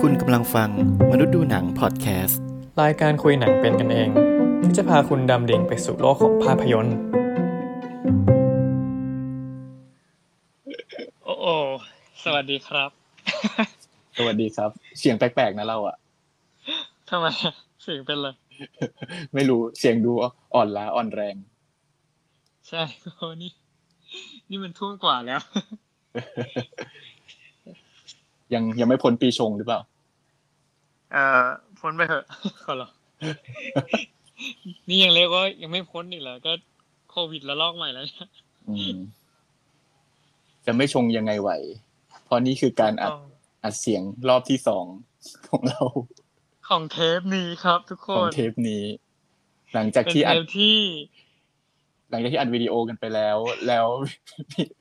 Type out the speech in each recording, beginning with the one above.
คุณกำลังฟังมนุษย์ดูหนังพอดแคสต์รายการคุยหนังเป็นกันเอง ที่จะพาคุณดำดิ่งไปสู่โลกของภาพยนตร์ โอ้โอสวัสดีครับ สวัสดีครับ เสียงแปลกๆนะเราอะทำไมเสียงเป็นเลยไม่รู้เสียงดูอ่อนล้าอ่อนแรง ใช่โอ้นี่ นี่มันทุ่มกว่าแล้ว ยังยังไม่พ้นปีชงหรือเปล่า เอ่อพ้นไปเถอะขอร้องนี่ยังเรียกว่ายังไม่พ้นอีกเหรอก็โควิดระลอกใหม่แล้วเนี่ยอืมจะไม่ชงยังไงไหว เพราะนี่คือการอัดอัดเสียงรอบที่สองของเรา ของเทปนี้ครับทุกคของนเทปนี้ หลังจากเป็นที่อัเทดปที่ หลังจากที่อัดวิดีโอกันไปแล้ว แล้ว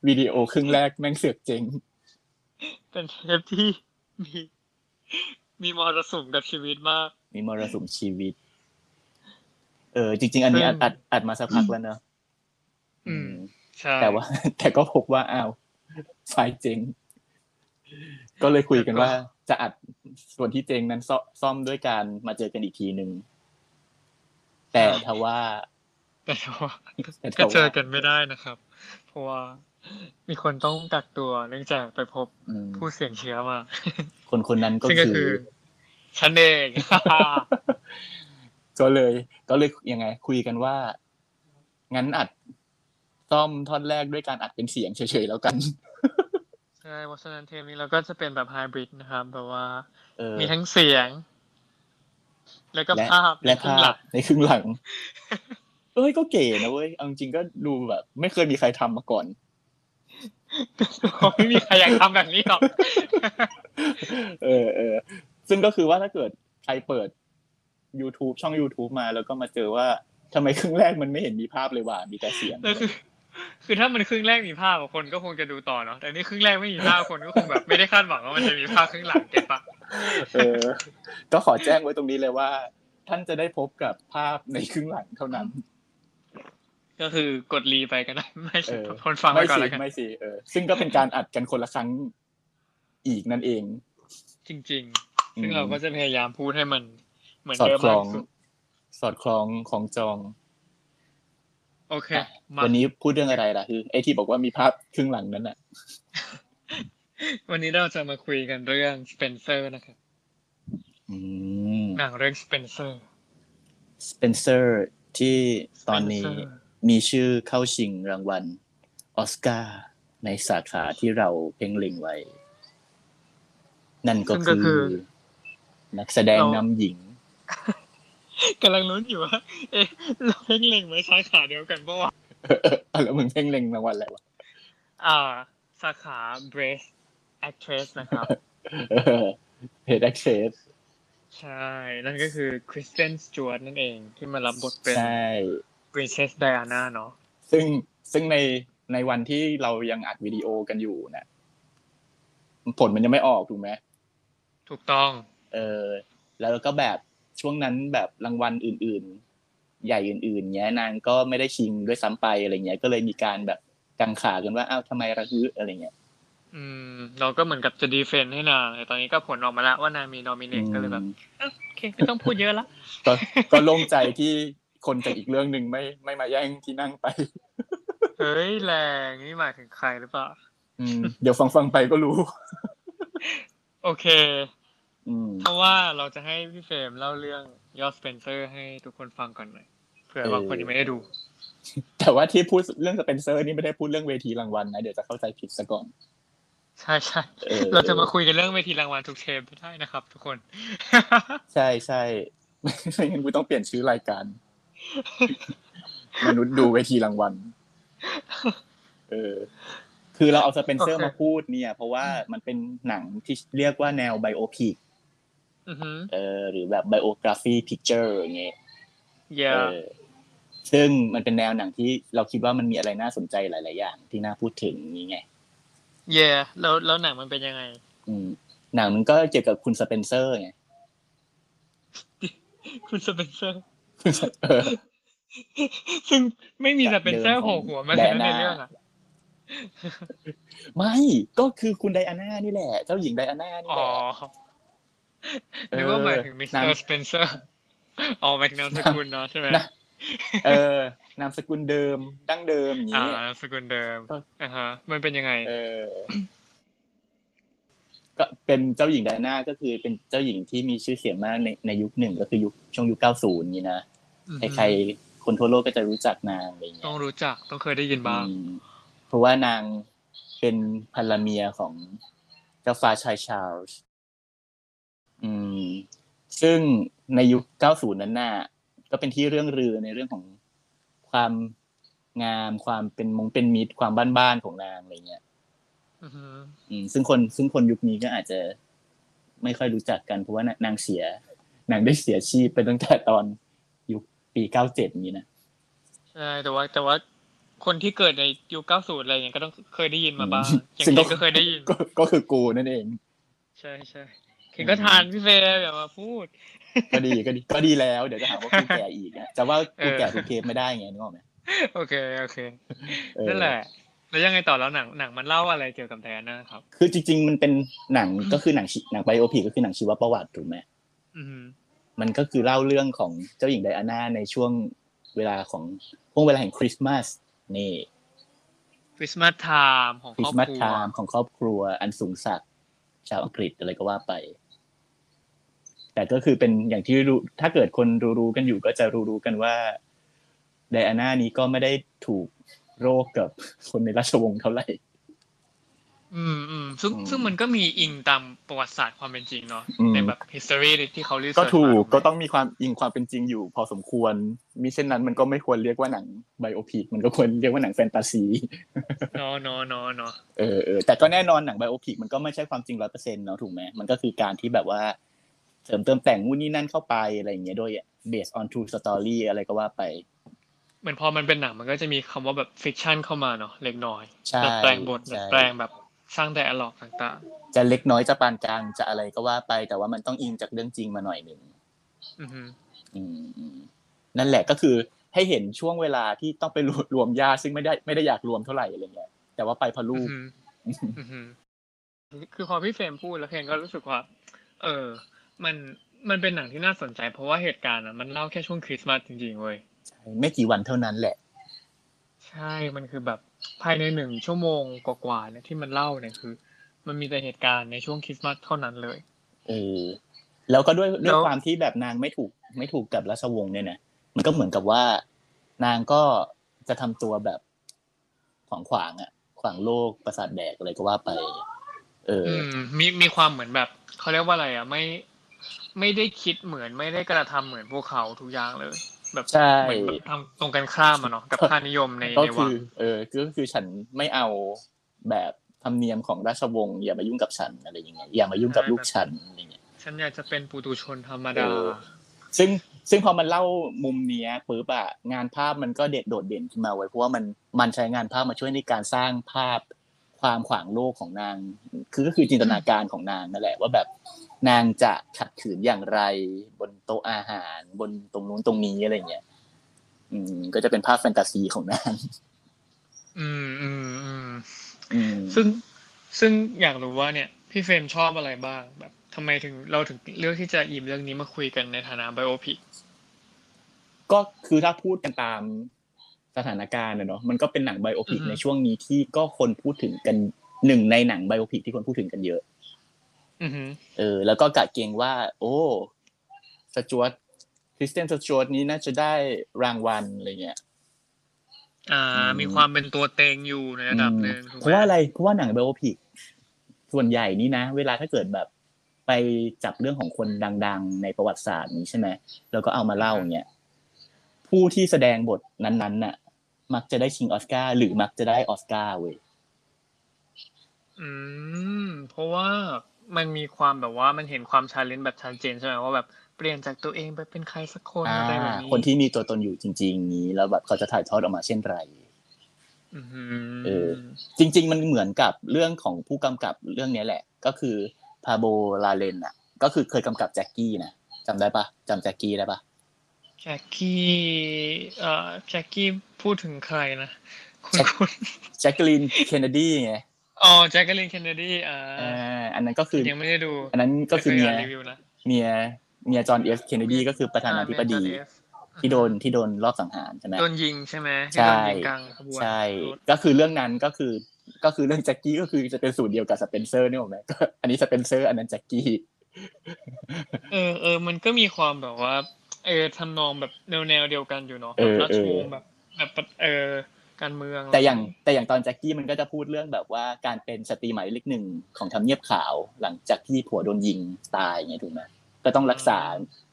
วิดีโอครึ่งแรกแม่งเสือกเจ๊งเป็นเทปที่มีมีมรสุมกับชีวิตมาก มีมรสุมชีวิต เออ จริง ๆ อันนี้อัดซึ่งอัดอัดมาสักพักแล้วเนอะอืมใช่แต่ว่า แต่ก็พบว่าอ้าวไฟล์เจ๊งก็เลยคุยกันว่า จะอัดส่วนที่เจ๊งนั้นซ่อซ่อมด้วยการมาเจอกันอีกทีหนึ่งแต่ทว่า แต่ว่าแต่ก็ทเจอว่ากันไม่ได้นะครับ เพราะว่ามีคนต้องกักตัวเนื่องจากไปพบอืมผู้เสี่ยงเชื้อมา คนคนนั้นก็ซึ่งก็คืคืออฉันเองก็เลยก็เลยยังไง คุยกันว่า งั้นอัดซ่อมท่อนแรกด้วยการอัดเป็นเสียงเฉยๆแล้วกันใช่เพราะฉะนั้นเทปนี้เราก็จะเป็นแบบไฮบริดนะครับแบบว่าเออมีทั้งเสียง แล้วก็และภาพและครึ่ภางหลัพงในครึ่งหลัง เอ้ยก็เก๋นะเว้ยเอาจริงๆก็ดูแบบ ไม่เคยมีใครทำมาก่อนไม่มีใครอยากทำแบบนี้หรอกเออเออซึ่งก็คือว่าถ้าเกิดใครเปิด YouTube ช่อง YouTube มาแล้วก็มาเจอว่าทำไมครึ่งแรกมันไม่เห็นมีภาพเลยว่ะมีแต่เสียงแล้วคือคือถ้ามันครึ่งแรกมีภาพอะคนก็คงจะดูต่อเนาะแต่นี่ครึ่งแรกไม่มีภาพคนก็คงแบบไม่ได้คาดหวังว่ามันจะมีภาพครึ่งหลังเก็ตปะเออ ก็ขอแจ้งไว้ตรงนี้เลยว่า ท่านจะได้พบกับภาพในครึ่งหลังเท่านั้น ก็คือกดรีไปก็ได้ไม่เออทนฟังไปไม่ก่อนสิแล้วกันไม่สิเออซึ่งก็เป็นการอัดกันคนละครั้งอีกนั่นเอง จริง ๆ ซึ่งเราก็จะพยายามพูดให้มันเหมือนสอดเดิมคล้มาอกงที่สุดสอดคล้องของจอง โอเคอะมาวันนี้พูดเรื่องอะไรล่ะคือไอ้ที่บอกว่ามีภาพครึ่งหลังนั้นน่ะวันนี้เราจะมาคุยกันเรื่องสเปนเซอร์นะครับอืมหนังเรื่องสเปนเซอร์สเปนเซอร์ที่ตอนนี้ Spencer มีชื่อเข้าชิงรางวัลออสการ์ในสาขาที่เราเพ่งเล็งไว้ นั่นก็ซึ่งก็คืคืออนักแสดงเรานำหญิงกำลังลุ้นอยู่ว่าเอ๊ะเราเพ่งเล็งไว้สาขาเดียวกันปะวะแล้วมึงเพ่งเล็งรางวัลอะไรวะอ่า สาขา best actress นะครับ best actressใช่ นั่นก็คือคริสเตนสจวตนั่นเองที่มารับบทเป็นใช่ princess Diana เนาะซึ่งซึ่งในในวันที่เรายังอัดวิดีโอกันอยู่นะผลมันยังไม่ออกถูกไหมถูกต้อง เออแล้วก็แบบช่วงนั้นแบบรางวัลอื่น ๆ ใหญ่อื่น ๆเนี้ยนางก็ไม่ได้ชิงด้วยซ้ำไปอะไรเงี้ย ก็เลยมีการแบบกังขากันว่าอ้าวทำไมระฮึอะไรเงี้ยอืม เราก็เหมือนกับจะดีเฟนต์ให้นางแต่ตอนนี้ก็ผลออกมาแล้วว่านางมีนอมิเนตก็เลยแบบอืมอะโอเคไม่ต้องพูดเยอะละก็ก็โล่งใจที่ คนจากอีกเรื่องหนึ่งไม่ไม่มาแย่งที่นั่งไป เฮ้ยแรงนี่หมายถึงใครหรือเปล่าอืมเดี๋ยวฟังฟังๆไปก็รู้ โอเคอืมเพราะว่าเราจะให้พี่เฟรมเล่าเรื่องยอดสเปนเซอร์ให้ทุกคนฟังก่อนหน่อยเผื่อบางคนยังไม่ได้ดู แต่ว่าที่พูดเรื่องสเปนเซอร์นี่ไม่ได้พูดเรื่องเวทีรางวัลนะเดี๋ยวจะเข้าใจผิดซะก่อนใช่ใช่เออเราจะมาคุยกันเรื่องเวทีรางวัลทุกเทปได้นะครับ ทุกคน ใช่ใช่ไม่งั้นกูต้องเปลี่ยนชื่อรายการ มนุษย์ดูเวทีรางวัล เออ คือเราเอาสเปนเซอร์โอเคมาพูดเนี่ย เพราะว่ามันเป็นหนังที่เรียกว่าแนว biopic อือหือเออ หรือแบบ biography picture อย่างเงี้ยเย่เออซึ่งมันเป็นแนวหนังที่เราคิดว่ามันมีอะไรน่าสนใจหลาย ๆ อย่าง ที่น่าพูดถึงอย่างนี้ไง เย่แล้วแล้วหนังมันเป็นยังไง อืม หนังมันก็เกี่ยวกับคุณสเปนเซอร์ไง คุณสเปนเซอร์เออ ซึ่งไม่มีสเปนเซอร์แบบเดิมโผล่หัวมาแดเลยน่านะในเรื่องอะไม่ก็คือคุณไดอาน่านี่แหละ เจ้าหญิงไดอาน่านี่อ๋แหอละนึกว่าหมายถึงมิสเตอนามร์สเปนเซอร์อ๋อหมายถึงนามสกุลเนาะใช่ไหมนะเออนามสกุลเดิมดั้งเดิมอย่างอ่านี้นามสกุลเดิมก็อ่าฮะ มันเป็นยังไง เออ ก็เป็นเจ้าหญิงไดอาน่าก็คือเป็นเจ้าหญิงที่มีชื่อเสียงมากในในยุคหนึ่งก็คือยุคช่วงยุคเก้าศูนย์นี่นะอืม ใครๆคนทั่วโลกก็จะรู้จักนางอะไรอย่างเงี้ต้ยองรู้จักต้องเคยได้ยินบ้างอืมเพราะว่านางเป็นภรรเมียของเจ้าฟ้าชายชาร์ลส์อืม ซึ่งในยุค 90 นั้นน่ะก็เป็นที่เรื่องลือในเรื่องของความงามความเป็นมงเป็นมิตรความบ้านๆของนางอะไรเงี้ยอือฮึอืม ซึ่งคนซึ่งคนยุคนี้ก็อาจจะไม่ค่อยรู้จักกันเพราะว่านางเสีย นางได้เสียชีพไปตั้งแต่ตอน ยุคปี97นี้นะใช่แต่ว่าแต่ว่าคนที่เกิดในยุค90อะไรอย่างเงี้ยก็ต้องเคยได้ยินมาบ้างอืมอย่างซึ่งเคนก็ก็เคยได้ยินก็ก็คือกูนั่นเอง ใช่ใช่เคนก็ทานพี่เฟย์อย่ามาพูด ก็ดีก็ดีก็ดีแล้ว เดี๋ยวจะหาว่ากูแก่อีกอะจะว่ากูแก่เออทุกเทปไม่ได้ไงนึกออกไหมโอเคโอเคเออนั่นแหละแล้วยังไงต่อแล้วหนังหนังมันเล่าอะไรเกี่ยวกับไดอาน่าครับ คือจริง ๆ มันเป็นหนังก็คือหนังชีหนัง biopic ก็คือหนังชีวประวัติถูกไหมอือฮึ มันก็คือเล่าเรื่องของเจ้าหญิงไดอาน่าในช่วงเวลาของช่วงเวลาแห่งคริสต์มาสนี่ Christmas time ของครอบครัว Christmas timeของครอบครัว อันสูงศักดิ์ชาวอังกฤษอะไรก็ว่าไป แต่ก็คือเป็นอย่างที่รู้ถ้าเกิดคนรู้ๆกันอยู่ก็จะรู้ๆกันว่าไดอาน่านี้ก็ไม่ได้ถูกโรคกับคนในราชวงศ์เท่าไหร่ อืมอืมซึ่งอืมซึ่งมันก็มีอิงตามประวัติศาสตร์ความเป็นจริงเนาะอืมในแบบ history ที่เขารีเสิก็ร์ชถูกมาก็ต้องมีความอิงความเป็นจริงอยู่ พอสมควรมิเช่นนั้นมันก็ไม่ควรเรียกว่าหนังไบโอพิกมันก็ควรเรียกว่าหนังแฟนตาซีเนาะเนาะเนาะเนาะเออเออแต่ก็แน่นอนหนังไบโอพิกมันก็ไม่ใช่ความจริงร้อยเปอร์เซ็นต์เนาะถูกไหมมันก็คือการที่แบบว่าเสริมเติมแต่งนู่นนี่นั่นเข้าไปอะไรอย่างเงี้ยโดย based on true story อะไรก็ว่าไปเหมือนพอมันเป็นหนังมันก็จะมีคำว่าแบบ fiction เข้ามาเนาะเล็กน้อยใช่ดัดแปลงบทใช่ดัดแปลงแบบ สร้างแต่อลอกต่างจะเล็กน้อยจะปานกลางจะอะไรก็ว่าไป แต่ว่ามันต้องอิงจากเรื่องจริงมาหน่อยหนึ่งๆอือฮึอืมอืมนั่นแหละก็คือให้เห็นช่วงเวลาที่ต้องไปรวมรวมญาติซึ่งไม่ได้ไม่ได้อยากรวมเท่าไหร่อะไรเงี้ยแต่ว่าไปเพราะลูอือกฮึอือฮึคือพอพี่เฟรมพูดแล้วเคนก็รู้สึกว่า เออ มันมันเป็นหนังที่น่าสนใจ เพราะว่าเหตุการณ์อะมันเล่าแค่ช่วงคริสต์มาสจริงๆเว้ยไม่กี่วันเท่านั้นแหละ ใช่มันคือแบบ ภายในหนึ่งชั่วโมงกว่าๆเนี่ยที่มันเล่าเนี่ยคือ มันมีแต่เหตุการณ์ในช่วงคริสต์มาสเท่านั้นเลยเออแล้วก็ด้วยแล้ด้วยวความที่แบบนางไม่ถูกไม่ถูกกับราชวงศ์เนี่ยนะมันก็เหมือนกับว่า นางก็จะทำตัวแบบขวางขวางๆอะขวางโลกประสาทแดกอะไรก็ว่าไป เอออืมมีมีความเหมือนแบบเขาเรียกว่าอะไรอะไม่ไม่ได้คิดเหมือนไม่ได้กระทำเหมือนพวกเขาทุกอย่างเลย แบบใช่เหมือนแบบทำตรงกันข้ามอะเนาะกับค่านิยมในก็ในวัคืงอเออก็คือฉันไม่เอาแบบธรรมเนียมของราชวงศ์อย่ามายุ่งกับฉันอะไรอย่างเงี้ยอย่ามายุ่งกับลูกฉันอะไรอย่างเงี้ยฉันอยากจะเป็นปุถุชนธรรมดาเออซึ่งซึ่งพอมันเล่ามุมเนี้ยปุ๊บอะงานภาพมันก็เด็ดโดดเด่นขึ้นมาไว้ยเพราะว่ามันมันใช้งานภาพมาช่วยในการสร้างภาพความขวางโลกของนาง คือก็คือจินตนาการของนางนั่นแหละว่าแบบ นางจะขัดขืนอย่างไร บนโต๊ะอาหาร บนตรงนู้นตรงนี้อะไรเงี้ยอืม ก็จะเป็นภาพแฟนตาซีของนางอืมอืมอืมอืมซึ่งซึ่งอยากรู้ว่าเนี่ย พี่เฟรมชอบอะไรบ้างแบบทำไมถึงเราถึงเลือกที่จะหยิบเรื่องนี้มาคุยกันในฐานะไบโอพิกก็คือถ้าพูดกันตามสถานการณ์นะเนาะมันก็เป็นหนัง biopic ในช่วงนี้ที่ก็คนพูดถึงกันหนึ่งในหนัง biopic ที่คนพูดถึงกันเยอะอือฮึ เออ แล้วก็กะเกรงว่า โอ้สจวตคริสเตนสจวตนี้น่าจะได้รางวัลอะไรเงี้ยอ่าอืมมีความเป็นตัวเต็งอยู่ในระดับหนึ่งถูกไหมราะว่าอะไรเพราะว่าหนัง biopic ส่วนใหญ่นี่นะ เวลาถ้าเกิดแบบไปจับเรื่องของคนดัง ๆ ในประวัติศาสตร์นี้ใช่ไหมแล้วก็เอามาเล่าเนี่ยผู้ที่แสดงบทนั้นๆน่ะ มักจะได้ชิงออสการ์หรือมักจะได้ออสการ์เว้ยอืม เพราะว่า มันมีความแบบว่ามันเห็นความ challenge แบบชัดเจนใช่ไหมว่าแบบเปลี่ยนจากตัวเองไปเป็นใครสักคนอ่าอะไรแบบนี้คนที่มีตัวตนอยู่จริง ๆ นี้ แล้วแบบเขาจะถ่ายทอดออกมาเช่นไรอือหืเออจริง ๆ มันเหมือนกับเรื่องของผู้กำกับเรื่องนี้แหละ ก็คือพาโบลาเลนอะ ก็คือเคยกำกับแจ็คกี้นะจำได้ปะจำแจ็คกี้ได้ปะแจ็คกี้เอ่อแจ็คกี้พูดถึงใครนะคคุณแจ็คคุณแจ็คกลินเคนเนดีไง อ๋อแจ็คเกอลีนเคนเนดีอ่าอ่าอันนั้นก็คือยังไม่ได้ดู อันนั้นก็คือไม่เมียยอ่านรีวิวนะเมียเมียจอห์นเอฟเคนเนดีก็คือประธานาธิบดีอ่า Major F ที่โดนที่โดนลอบสังหารใช่ไหมโดนยิงใช่ไหมที่ใช่โดนยิงกลางขบวนใช่รถก็คือเรื่องนั้นก็คือก็คือเรื่องแจ็คกี้ก็คือจะเป็นสูตรเดียวกับสเปนเซอร์นี่หรอไหมก็อันนี้สเปนเซอร์ อันนั้นแจ็คกี้เออเออมันก็มีความแบบว่า เออทำนองแบบแนวแนวเดียวกันอยู่เนาะเออแบบราชวงเออแบบแบบเออ การเมือง แต่อย่างแต่อย่างตอนแจ็คกี้มันก็จะพูดเรื่องแบบว่าการเป็นสตรีหมายเลขหนึ่งของทำเนียบขาวหลังจากที่ผัวโดนยิงตายไงถูกไหมก็ต้องรักษา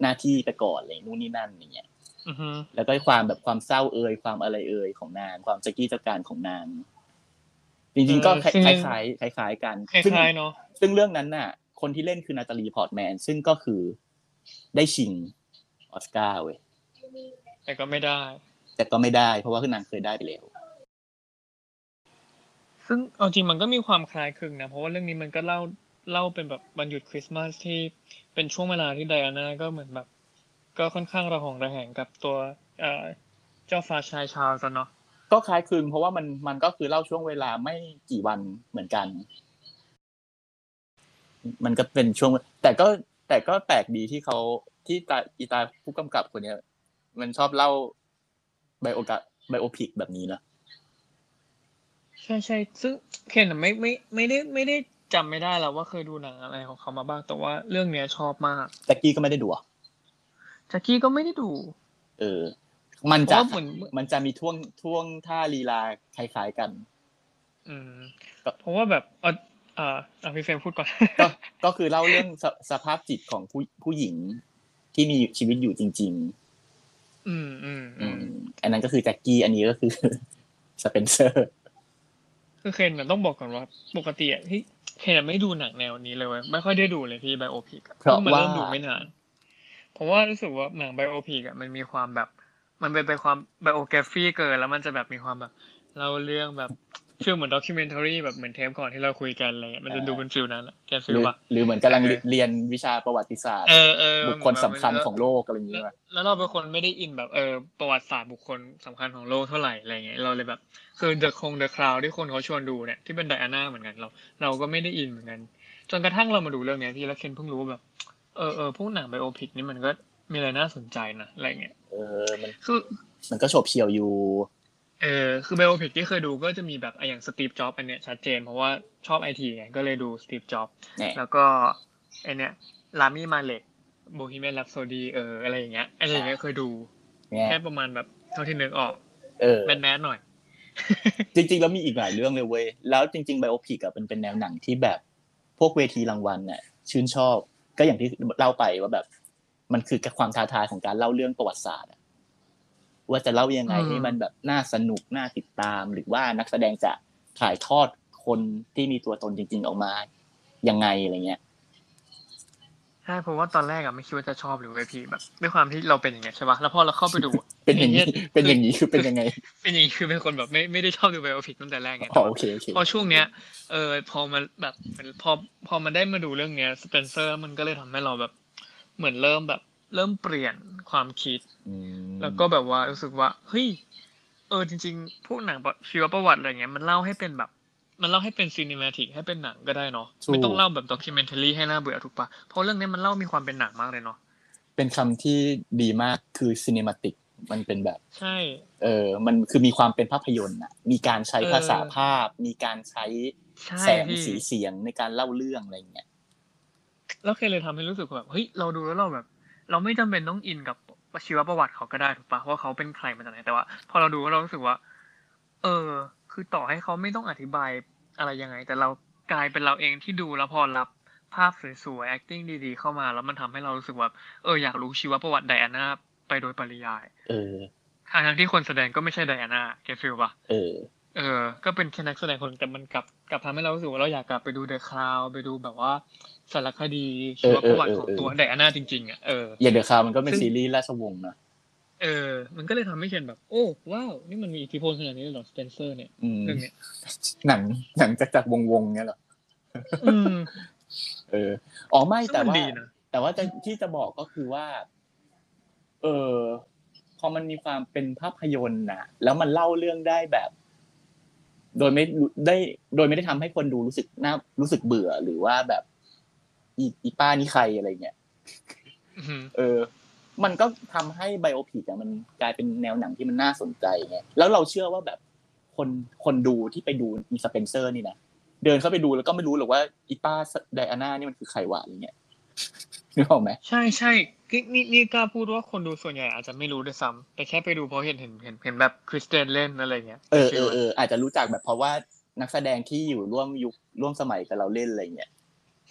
หน้าที่ไปก่อนอะไรนู่นนี่นั่นอย่างเงี้ยอือฮึแล้วก็ความแบบความเศร้าเอ่ยความอะไรเอ่ยของนางความแจ็คกี้เจ้าการของนางจริงๆก็คล้ายๆคล้ายๆกันคล้ายๆเนาะซึ่งเรื่องนั้นน่ะ คนที่เล่นคือนาตาลีพอร์ตแมน ซึ่งก็คือได้ชิงออสการ์เว้ยแต่ก็ไม่ได้ แต่ก็ไม่ได้ เพราะว่าคือนางเคยได้ไปแล้ว ซึ่งเอาจริงมันก็มีความคล้ายคลึงนะ เพราะว่าเรื่องนี้มันก็เล่าเล่าเป็นแบบวันหยุดคริสต์มาสที่เป็นช่วงเวลาที่ไดอาน่าก็เหมือนแบบ ก็ค่อนข้างระหองระแหงกับตัวเอเจ้าฟ้าชายชาร์ลส์อะเนาะก็คล้ายคลึงเพราะว่ามันมันก็คือเล่าช่วงเวลาไม่กี่วันเหมือนกัน มันก็เป็นช่วง แต่ก็แต่ก็แปลกดีที่เขาที่ตาอีตาผู้กำกับคนเนี้ย มันชอบเล่าไบโอกะไบโอพิกแบบนี้นะ ช่ใช่ซึ่งเคนอะไม่ไม่ไม่ได้ไม่ได้จำไม่ได้แล้วว่าเคยดูหนังอะไรของเขามาบ้างแต่ว่าเรื่องเนี้ยชอบมากแจ็คกี้ก็ไม่ได้ดูอะแจ็คกี้ก็ไม่ได้ดู เออ มันเพจะราะว่าเหมือนมันจะมีท่วงท่วงท่าลีลาคล้ายๆกัน อืมก็เพราะว่าแบบเอออ่าอะพี่เฟรมพูดก่อนก็ก็คือเล่าเรื่องสสภาพจิตของผู้ผู้หญิงที่มีชีวิตอยู่จริงอืมอืมๆอือืมมอันนั้นก็คือแจ็คกี้อันนี้ก็คือสเปนเซอร์ คือเคนน่ะต้องบอกก่อนว่าปกติอะที่เคนอะไม่ดูหนังแนวนี้เลยเว้ยไม่ค่อยได้ดูเลยพี่ biopic เพราะมาว่าเริ่มดูไม่นานเพราะว่ารู้สึกว่าหนัง biopic อะมันมีความแบบ มันเป็นไปความ biography เกินแล้วมันจะแบบมีความแบบเล่าเรื่องแบบ feel เหมือน documentary แบบเหมือนเทปก่อนที่เราคุยกันอะไรเงี้ยมันจะดูเป็น feel นั้นอะแก feel ปะหรือเหมือนกำลังเออเรียนวิชาประวัติศาสตร์เออเออบุคคลสำคัญของโลกอะไรอย่างเงี้ยแล้วแล้วเราเป็นคนไม่ได้อินแบบเออประวัติศาสตร์บุคคลสำคัญของโลกเท่าไหร่อะไรเงี้ยเราเลยแบบคือ The Crown The Crown ที่คนเขาชวนดูเนี่ยที่เป็นไดอาน่าเหมือนกันเรา เราก็ไม่ได้อินเหมือนกันจนกระทั่งเรามาดูเรื่องเนี้ยพี่แล้วเคนเพิ่งรู้ว่าแบบเออเออพวกหนัง biopic นี่มันก็มีอะไรน่าสนใจนะอะไรเงี้ยเออมันคือมันก็โฉบเฉี่ยวอยู่ เออคือ biopic ที่เคยดูก็จะมีแบบอะอย่างสตีฟจ็อบอันเนี้ยชัดเจนเพราะว่าชอบไอทีไงก็เลยดูสตีฟจ็อบแน่แล้วก็ไอเนี้ยรามีมาเล็ก Bohemian Rhapsody เอออะไรอย่างเงี้ยอะไรอย่างเงี้ยเคยดูเนี่ยแค่ประมาณแบบเท่าที่นึกออกเออแมนแมนๆหน่อย จริง ๆ แล้วมีอีกหลายเรื่องเลยเว้ย แล้วจริงๆไบโอพิกอะเป็นเป็นแนวหนังที่แบบพวกเวทีรางวัลน่ะชื่นชอบ ก็อย่างที่เล่าไปว่าแบบ มันคือความท้าทายของการเล่าเรื่องประวัติศาสตร์อะ ว่าจะเล่ายังไงอืมให้มันแบบน่าสนุกน่าติดตาม หรือว่านักแสดงจะถ่ายทอดคนที่มีตัวตนจริง ๆ ออกมายังไงอะไรเงี้ยใช่เพราะว่าตอนแรกอะไม่คิดว่าจะชอบหรือเวทีแบบด้วยความที่เราเป็นอย่างเงี้ยใช่ปะแล้วพอเราเข้าไปดูอะเป็นอย่างนี้ไหี้เป็นอย่างนี้คือเป็นยังไง เป็นอย่างนี้คือเป็นคนแบบไม่ไม่ได้ชอบดู biopic ตั้งแต่แรกไงอ๋อโอเคโอเคพอช่วงเนี้ยเออพอมันแบบพอพอมันได้มาดูเรื่องเนี้ยสเปนเซอร์มันก็เลยทำให้เราแบบ เหมือนเริ่มแบบ เริ่มเปลี่ยนความคิดอืมแล้วก็แบบว่ารู้สึกว่าเฮ้ยเออจริง ๆ พวกหนังแบบชีวประวัติอะไรเงี้ยมันเล่าให้เป็นแบบมันเล่าให้เป็น cinematic ให้เป็นหนังก็ได้เนาะไม่ต้องเล่าแบบ documentary ให้น่าเบื่อถูกปะเพราะเรื่องเนี้ยมันเล่ามีความเป็นหนังมากเลยเนาะเป็นคำที่ดีมากคือซีนิมาติกมันเป็นแบบ ใช่ เออมันคือมีความเป็นภาพยนตร์อะ มีการใช้เออภาษาภาพ มีการใช้ใช่แสงพี่สีเสียงในการเล่าเรื่องอะไรอย่างเงี้ยแล้วเคเลยทำให้รู้สึกว่าแบบเฮ้ยเราดูแล้วเราแบบ เราไม่จำเป็นต้องอินกับชีวประวัติเขาก็ได้ถูกปะว่าเขาเป็นใครมาจากไหนแต่ว่า พอเราดูแล้วเรารู้สึกว่า เออ คือต่อให้เขาไม่ต้องอธิบายอะไรยังไง แต่เรากลายเป็นเราเองที่ดูแล้วพอรับภาพสวยๆ acting ดีๆ เข้ามา แล้วมันทำให้เรารู้สึกว่า เอออยากรู้ชีวประวัติไดอาน่าไปโดยปริยาย เออทั้งๆที่คนแสดงก็ไม่ใช่ไดอาน่า get feel ปะเออ เออ ก็เป็นแค่นักแสดงคนแต่มันกลับกลับทำให้เรารู้สึกว่าเราอยากกลับไปดู The Crown ไปดูแบบว่าสารคดีชีวประวัติของตัวไดอาน่าจริงๆอะเอออย่าง The Crown มันก็เป็นซึ่งซีรีส์ราชวงศ์นะเออ มันก็เลยทำให้เคนแบบ โอ้ wow นี่มันมีอิทธิพลขนาดนี้เลยเหรอสเปนเซอร์เนี่ยอืมเรื่องเนี้ยหนังหนังจากจากวงวงๆเงี้ยเหรออืมเอออ๋อไม่ซึ่งแต่มันว่าดีนะแต่ว่าจะที่จะบอกก็คือว่า เออพอมันมีความเป็นภาพยนตร์น่ะแล้วมันเล่าเรื่องได้แบบ โดยไม่รู้ได้โดยไม่ได้ทำให้คนดูรู้สึกน่ารู้สึกเบื่อหรือว่าแบบอีอีป้านี่ใครอะไรเงี้ยอือหือเออ มันก็ทำให้ไบโอพิกอะมันกลายเป็นแนวหนังที่มันน่าสนใจไงแล้วเราเชื่อว่าแบบคนคนดูที่ไปดูอีสเปนเซอร์นี่นะเดินเข้าไปดูแล้วก็ไม่รู้หรอกว่าอีป้าไดอาน่านี่มันคือใครวะอะไรเงี้ยนึกออกไหมใช่ใช่ นี่นี่นี่กล้าพูดว่าคนดูส่วนใหญ่อาจจะไม่รู้ด้วยซ้ำแต่แค่ไปดูเพราะเห็นเห็นเห็นเห็นแบบคริสเตนเล่นอะไรเงี้ยเออเออเอออาจจะรู้จักแบบเพราะว่านักแสดงที่อยู่ร่วมยุคร่วมสมัยกับเราเล่นอะไรเงี้ย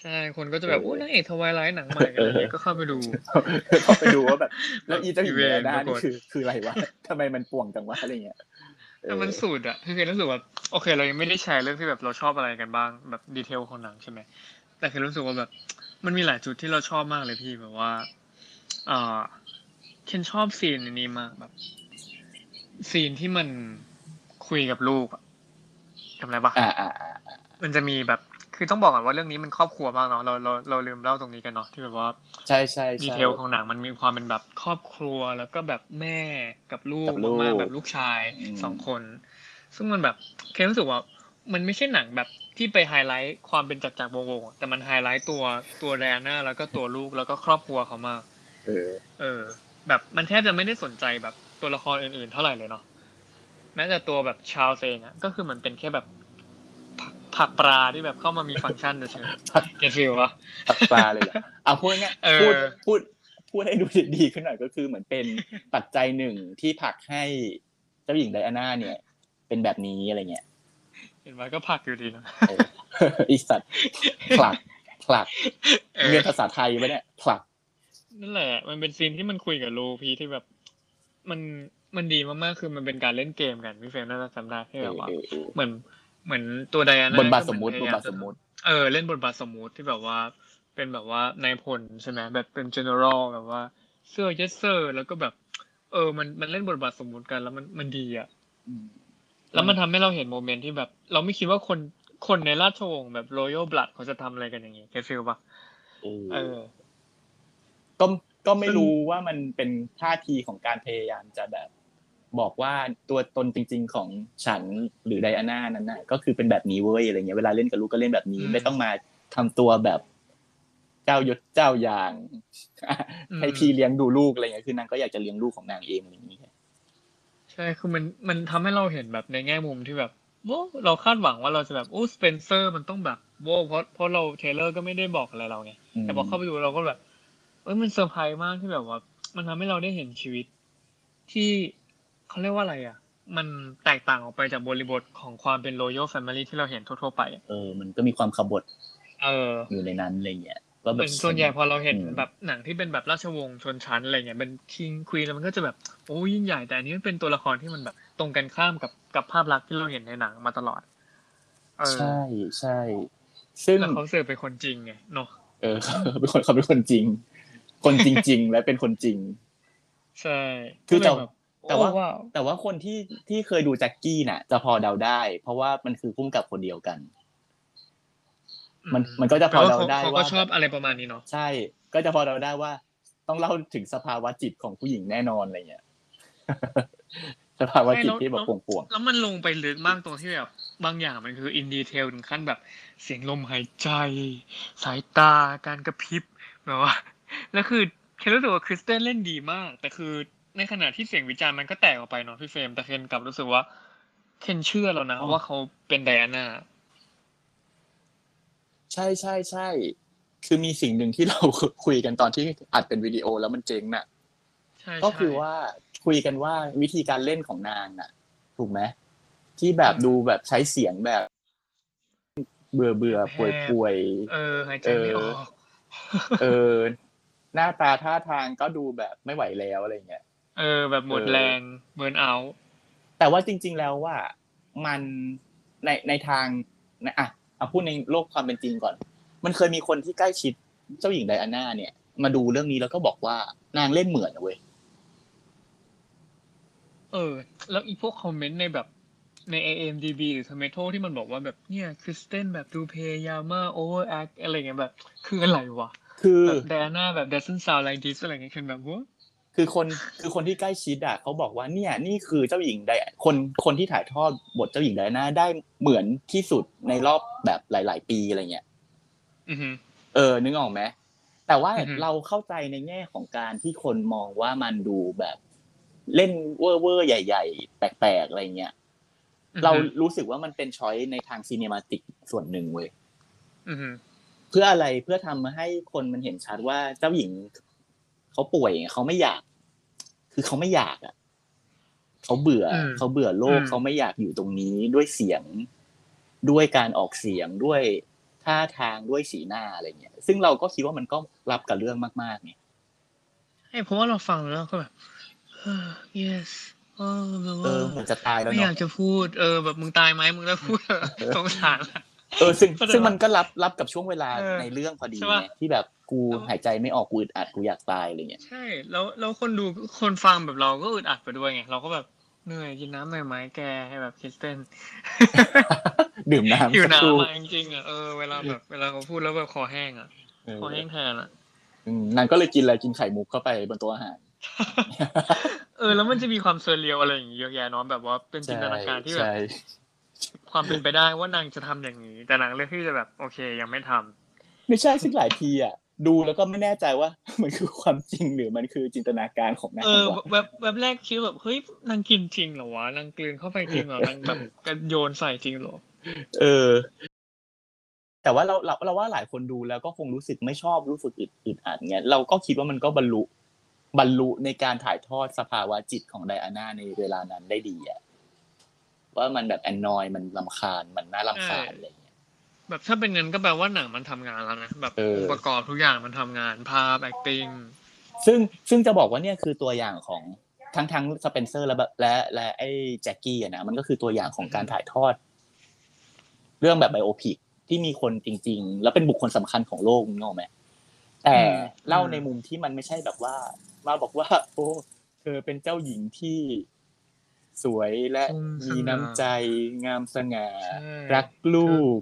ใช่คนก็จะแบบเออโอ้นางเอก Twilight หนังใหม่อะไรเงี้ยก็เข้าไปดูเข้าไปดูว่าแบบ แล้วอีเจ้าหญิงอีไดเวนอาน่าปรากนี่ฏคือคืออะไรวะทำไมมันป่วงจังวะอะไรเงี้ยเออแต่มันสุดอะคือเคนรู้สึกว่าโอเค เรายังไม่ได้แชร์เรื่องที่แบบเราชอบอะไรกันบ้างแบบ detail ของหนังใช่ไหมแต่คือรู้สึกว่าแบบ มันมีหลายจุดที่เราชอบมากเลยพี่แบบว่า เอ่อเคนชอบ scene อันนี้มากแบบ scene ที่มันคุยกับลูกอะจำได้ปะอ่าอ่าอ่ามันจะมีแบบ คือต้องบอกก่อนว่าเรื่องนี้มันครอบครัวมากเนาะเราเราเราลืมเล่าตรงนี้กันเนาะที่แบบว่าใช่ใช่ใช่ detail ของหนังมันมีความเป็นแบบครอบครัวแล้วก็แบบแม่กับลูกกับลูกมากๆแบบลูกชายอืมสองคน ซึ่งมันแบบเคนรู้สึกว่ามันไม่ใช่หนังแบบที่ไปไฮไลท์ความเป็นจักรๆวงศ์ๆแต่มันไฮไลท์ตัวตัวไดอาน่าแล้วก็ตัวลูกแล้วก็ครอบครัวเขามาก เออ เออ แบบมันแทบจะไม่ได้สนใจแบบตัวละครอื่นๆ เท่าไหร่เลยเนาะแม้แต่ตัวแบบชาลส์เองอะก็คือมันเป็นแค่แบบผักผักปลาที่แบบเข้ามามีฟังก์ชันเฉยผักๆ get feel ปะผักปลาเลยเหรอเอาพูดง่ายเออพูดพูดพูดให้ดูดีขึ้นหน่อยก็คือเหมือนเป็นปัจจัยหนึ่งที่ผลักให้เจ้าหญิงไดอาน่าเนี่ย เป็นแบบนี้อะไรเงี้ยเห็นไหมก็ผักอยู่ดีนะเอออีสัตว์ผลักผลักเออเรียนภาษาไทยปะเนี่ยผลัก นั่นแหละ มันเป็น scene ที่มันคุยกับลูกพี่ที่แบบ มันมันดีมากๆคือมันเป็นการเล่นเกมกันพี่เฟรมน่าจะจำได้ที่แบบว่าเออเออเหมือนเหมือนตัวไดอาน่าบทบาทก็สเหมมุติพบทยยบาทสมมุติ เออเล่นบทบาทสมมุติที่แบบว่าเป็นแบบว่านายพลใช่ไหมแบบเป็น general แบบว่าเสื้อ yes sir แล้วก็แบบ เออ มันมันเล่นบทบาทสมมุติกันแล้วมันมันดีอะอืมแล้วมันทำให้เราเห็น moment ที่แบบ เราไม่คิดว่าคนคนในราชวงศ์แบบ royal blood เขาจะทำอะไรกันอย่างงี้ get feel ปะเออเออ ก็ก็ไม่รู้ว่ามันเป็นท่าทีของการพยายามจะแบบบอกว่าตัวตนจริง ๆ ของฉันหรือไดอาน่านั้นน่ะก็คือเป็นแบบนี้เว้ยอะไรเงี้ยเวลาเล่นกับลูกก็เล่นแบบนี้อืมไม่ต้องมาทำตัวแบบเจ้ายศเจ้าอย่างอืมให้พี่เลี้ยงดูลูกอะไรเงี้ยคือนางก็อยากจะเลี้ยงลูกของนางเองอะไรอย่างเงี้ยใช่คือมันมันทำให้เราเห็นแบบในแง่มุมที่แบบโว้เราคาดหวังว่าเราจะแบบโอ้สเปนเซอร์มันต้องแบบโว้เพราะเพราะเรา trailer ก็ไม่ได้บอกอะไรเราไงแต่พอเข้าไปดูเราก็แบบ เอ้ยมันเซอร์ไพรส์มากที่แบบว่า มันทำให้เราได้เห็นชีวิต ที่เขาเรียกว่าอะไรอะ มันแตกต่างออกไปจากบริบทของความเป็น royal family ที่เราเห็นทั่วๆไปอะเออ มันก็มีความขบฏเออ อยู่ในนั้นอะไรเงี้ยว่าเหแบมืบอนส่วนใหญ่พอเราเห็นอืมแบบหนังที่เป็นแบบราชวงศ์ชนชั้นอะไรเงี้ยเป็นคิงควีนแล้วมันก็จะแบบโอ้ยิ่งใหญ่แต่อันนี้มันเป็นตัวละครที่มันแบบตรงกันข้ามกับกับภาพลักษณ์ที่เราเห็นในหนังมาตลอดเออใช่ใช่ซึ่งแล้วเขาเสิร์ฟเป็นคนจริงไงเนาะเออเขาเป็นคนเขาเป็นคนจริง คนจริง ๆ และเป็นคนจริง ใช่คือแต่ก็เลยบบแต่ว่าโอ้แต่ว่าคนที่ที่เคยดูแจ็คกี้น่ะ จะพอเดาได้ เพราะว่ามันคือพุ่มกับคนเดียวกัน มันมันก็จะพอแปลเดาได้เขาว่าก็ชอบอะไรประมาณนี้เนาะใช่ ก็จะพอเดาได้ว่า ต้องเล่าถึงสภาวะจิตของผู้หญิงแน่นอนอะไรเงี้ยสภาวะจิตที่แบบป่วงแล้วมันลงไปลึกมากตรงที่แบบบางอย่างมันคืออินดีเทลถึงขั้นแบบ เสียงลมหายใจ สายตาการกระพริบแบบว่า แล้วคือเคนรู้สึกว่าคริสเตนเล่นดีมาก แต่คือในขณะที่เสียงวิจารณ์มันก็แตกออกไปเนาะพี่เฟรมแต่เคนกลับรู้สึกว่า เคนเชื่อแล้วนะว่าเขาเป็นไดอาน่าๆใช่ใช่ใช่คือมีสิ่งหนึ่งที่เราคุยกันตอนที่อัดเป็นวิดีโอแล้วมันเจ๊งน่ะใช่ก็ใช่คือว่าคุยกันว่าวิธีการเล่นของนางน่ะ ถูกไหมที่แบบดูแบบใช้เสียงแบบ เบื่อเบื่อป่วยป่วยเออหายใจไม่ออกเออ หน้าตาท่าทางก็ดูแบบไม่ไหวแล้วอะไรเงี้ยเออ แบบหมดเออแรงเบิร์นเอาท์แต่ว่าจริง ๆแล้วว่ามันในในทางนะอะเอาพูดในโลกความเป็นจริงก่อน มันเคยมีคนที่ใกล้ชิดเจ้าหญิงไดอาน่าเนี่ย มาดูเรื่องนี้แล้วก็บอกว่านางเล่นเหมือนนะเว้ยเออ แล้วอีพวกคอมเมนต์ในแบบใน AMDB หรือ Tomato ที่มันบอกว่าแบบเนี่ยคริสเตนแบบดูพยายามมาก overact อะไรเงี้ยแบบ คืออะไรวะ คือแบบ Diana แบบ doesn't sound like this อะไรเงี้ยคือแบบว่าคือคนคือคนที่ใกล้ชิดอะเขาบอกว่าเนี่ยนี่คือเจ้าหญิงไดคนคนที่ถ่ายทอดบทเจ้าหญิงไดอาน่าได้เหมือนที่สุดในรอบแบบหลาย ๆ ปีอะไรเงี้ยอือฮึเออ นึกออกไหมแต่ว่าอือฮึเราเข้าใจในแง่ของการที่คนมองว่ามันดูแบบเล่นเวอร์เวอร์ใหญ่ ๆ แปลกๆอะไรเงี้ยเรารู้สึกว่ามันเป็น choice ในทาง cinematic ส่วนหนึ่งเว้ยอือฮึเพื่ออะไรเพื่อทำให้คนมันเห็นชัดว่าเจ้าหญิงเขาป่วยไงเขาไม่อยาก คือเขาไม่อยากอะเขาเบื่อเขาเบื่อโลกเขาไม่อยากอยู่ตรงนี้ด้วยเสียงด้วยการออกเสียงด้วยท่าทางด้วยสีหน้าอะไรเงี้ย ซึ่งเราก็คิดว่ามันก็รับกับเรื่องมากๆไงไอ้เพราะว่าเราฟังแล้วก็แบบเออ yes เออแบบเอว่าอเหมือนจะตายแล้วไม่อยาเนาะกจะพูด เออ แบบมึงตายไหมมึงได้พูดเถอะสงสารอะ เออซึ่งเข้าใจซึ่งมันก็รับรับกับช่วงเวลาเออในเรื่องพอดีใช่ไงปะที่แบบกูแล้วหายใจไม่ออกกูอึดอัดกูอยากตายอะไรเงี้ยใช่แล้วแล้วคนดูคนฟังแบบเราก็อึดอัดไปด้วยไงเราก็แบบเหนื่อยกินน้ำหน่อยไหมแกให้แบบคริสเตนดื่มน้ำหิวสักครู่น้ำอะจริงๆอะเออเวลาแบบเวลาเขาพูดแล้วแบบคอแห้งอะเออคอแห้งแทนอะอืมนางก็เลยกินอะไรกินไข่มุกเข้าไปบนโต๊ะอาหารเออแล้วมันจะมีความ surreal อะไรอย่างเงี้ยเยอะแยะเนาะแบบว่าเป็นจินตนาการที่แบบใช่ ความเป็นไปได้ว่านางจะทำอย่างนี้ แต่นางเลือกที่จะแบบโอเค ยังไม่ทำไม่ใช่ซึ่งหลายทีอะดูแล้วก็ไม่แน่ใจว่ามันคือความจริงหรือมันคือจินตนาการของนางเออวะแบบแบบแรกคิดแบบเฮ้ยนางกินจริงเหรอวะนางกลืนเข้าไปจริงเหรอนางแบบกระโยนใส่จริงเหรอเออ แต่ว่าเราเราเราว่าหลายคนดูแล้วก็คงรู้สึกไม่ชอบรู้สึกอึดอึดอัดเงี้ยเราก็คิดว่ามันก็บรรลุบรรลุในการถ่ายทอดสภาวะจิตของไดอาน่าในเวลานั้นได้ดีอะ ว่ามันแบบแอนนอยมันลำคาญมันน่าลำคาญอะไรเงี้ยแบบถ้าเป็นเงินก็แปลว่าหนังมันทำงานแล้วนะแบบเออองค์ประกอบทุกอย่างมันทำงานภาพ acting ซึ่งซึ่งจะบอกว่าเนี่ยคือตัวอย่างของทั้งทั้งสเปนเซอร์และแบบและและไอ้แจ็คกี้อะนะมันก็คือตัวอย่างของการถ่ายทอด เรื่องแบบไบโอพิกที่มีคนจริง ๆ แล้วเป็นบุคคลสำคัญของโลกนึกออกไหมแต่อืมเล่าในมุมที่มันไม่ใช่แบบว่า มาบอกว่า โอ้เธอเป็นเจ้าหญิงที่ สวยและมีน้ำใจงามสง่าใช่รักลูก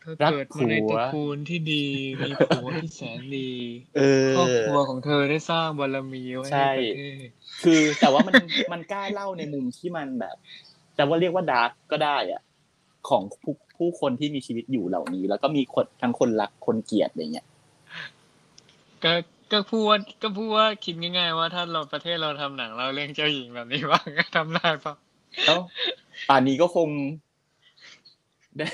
เธอรักเกิดมาในผัวตระกูลที่ดี มีผัวที่แสนดีเออครอบครัวของเธอได้สร้างบารมีไว้ใช่ให้ประเทศคือแต่ว่ามันมันกล้าเล่าในมุมที่มันแบบ แต่ว่าเรียกว่าดาร์กก็ได้อะของผู้ผู้คนที่มีชีวิตอยู่เหล่านี้ แล้วก็มีคนทั้งคนรักคนเกลียดอะไรเงี้ยก็ ก็พูดว่าก็พูดว่าคิดง่ายๆว่าถ้าเราประเทศเราทำหนังเราเรื่องเจ้าหญิงแบบนี้บ้างก็ทำได้ปะแล้วป่านนี้ก็คงได้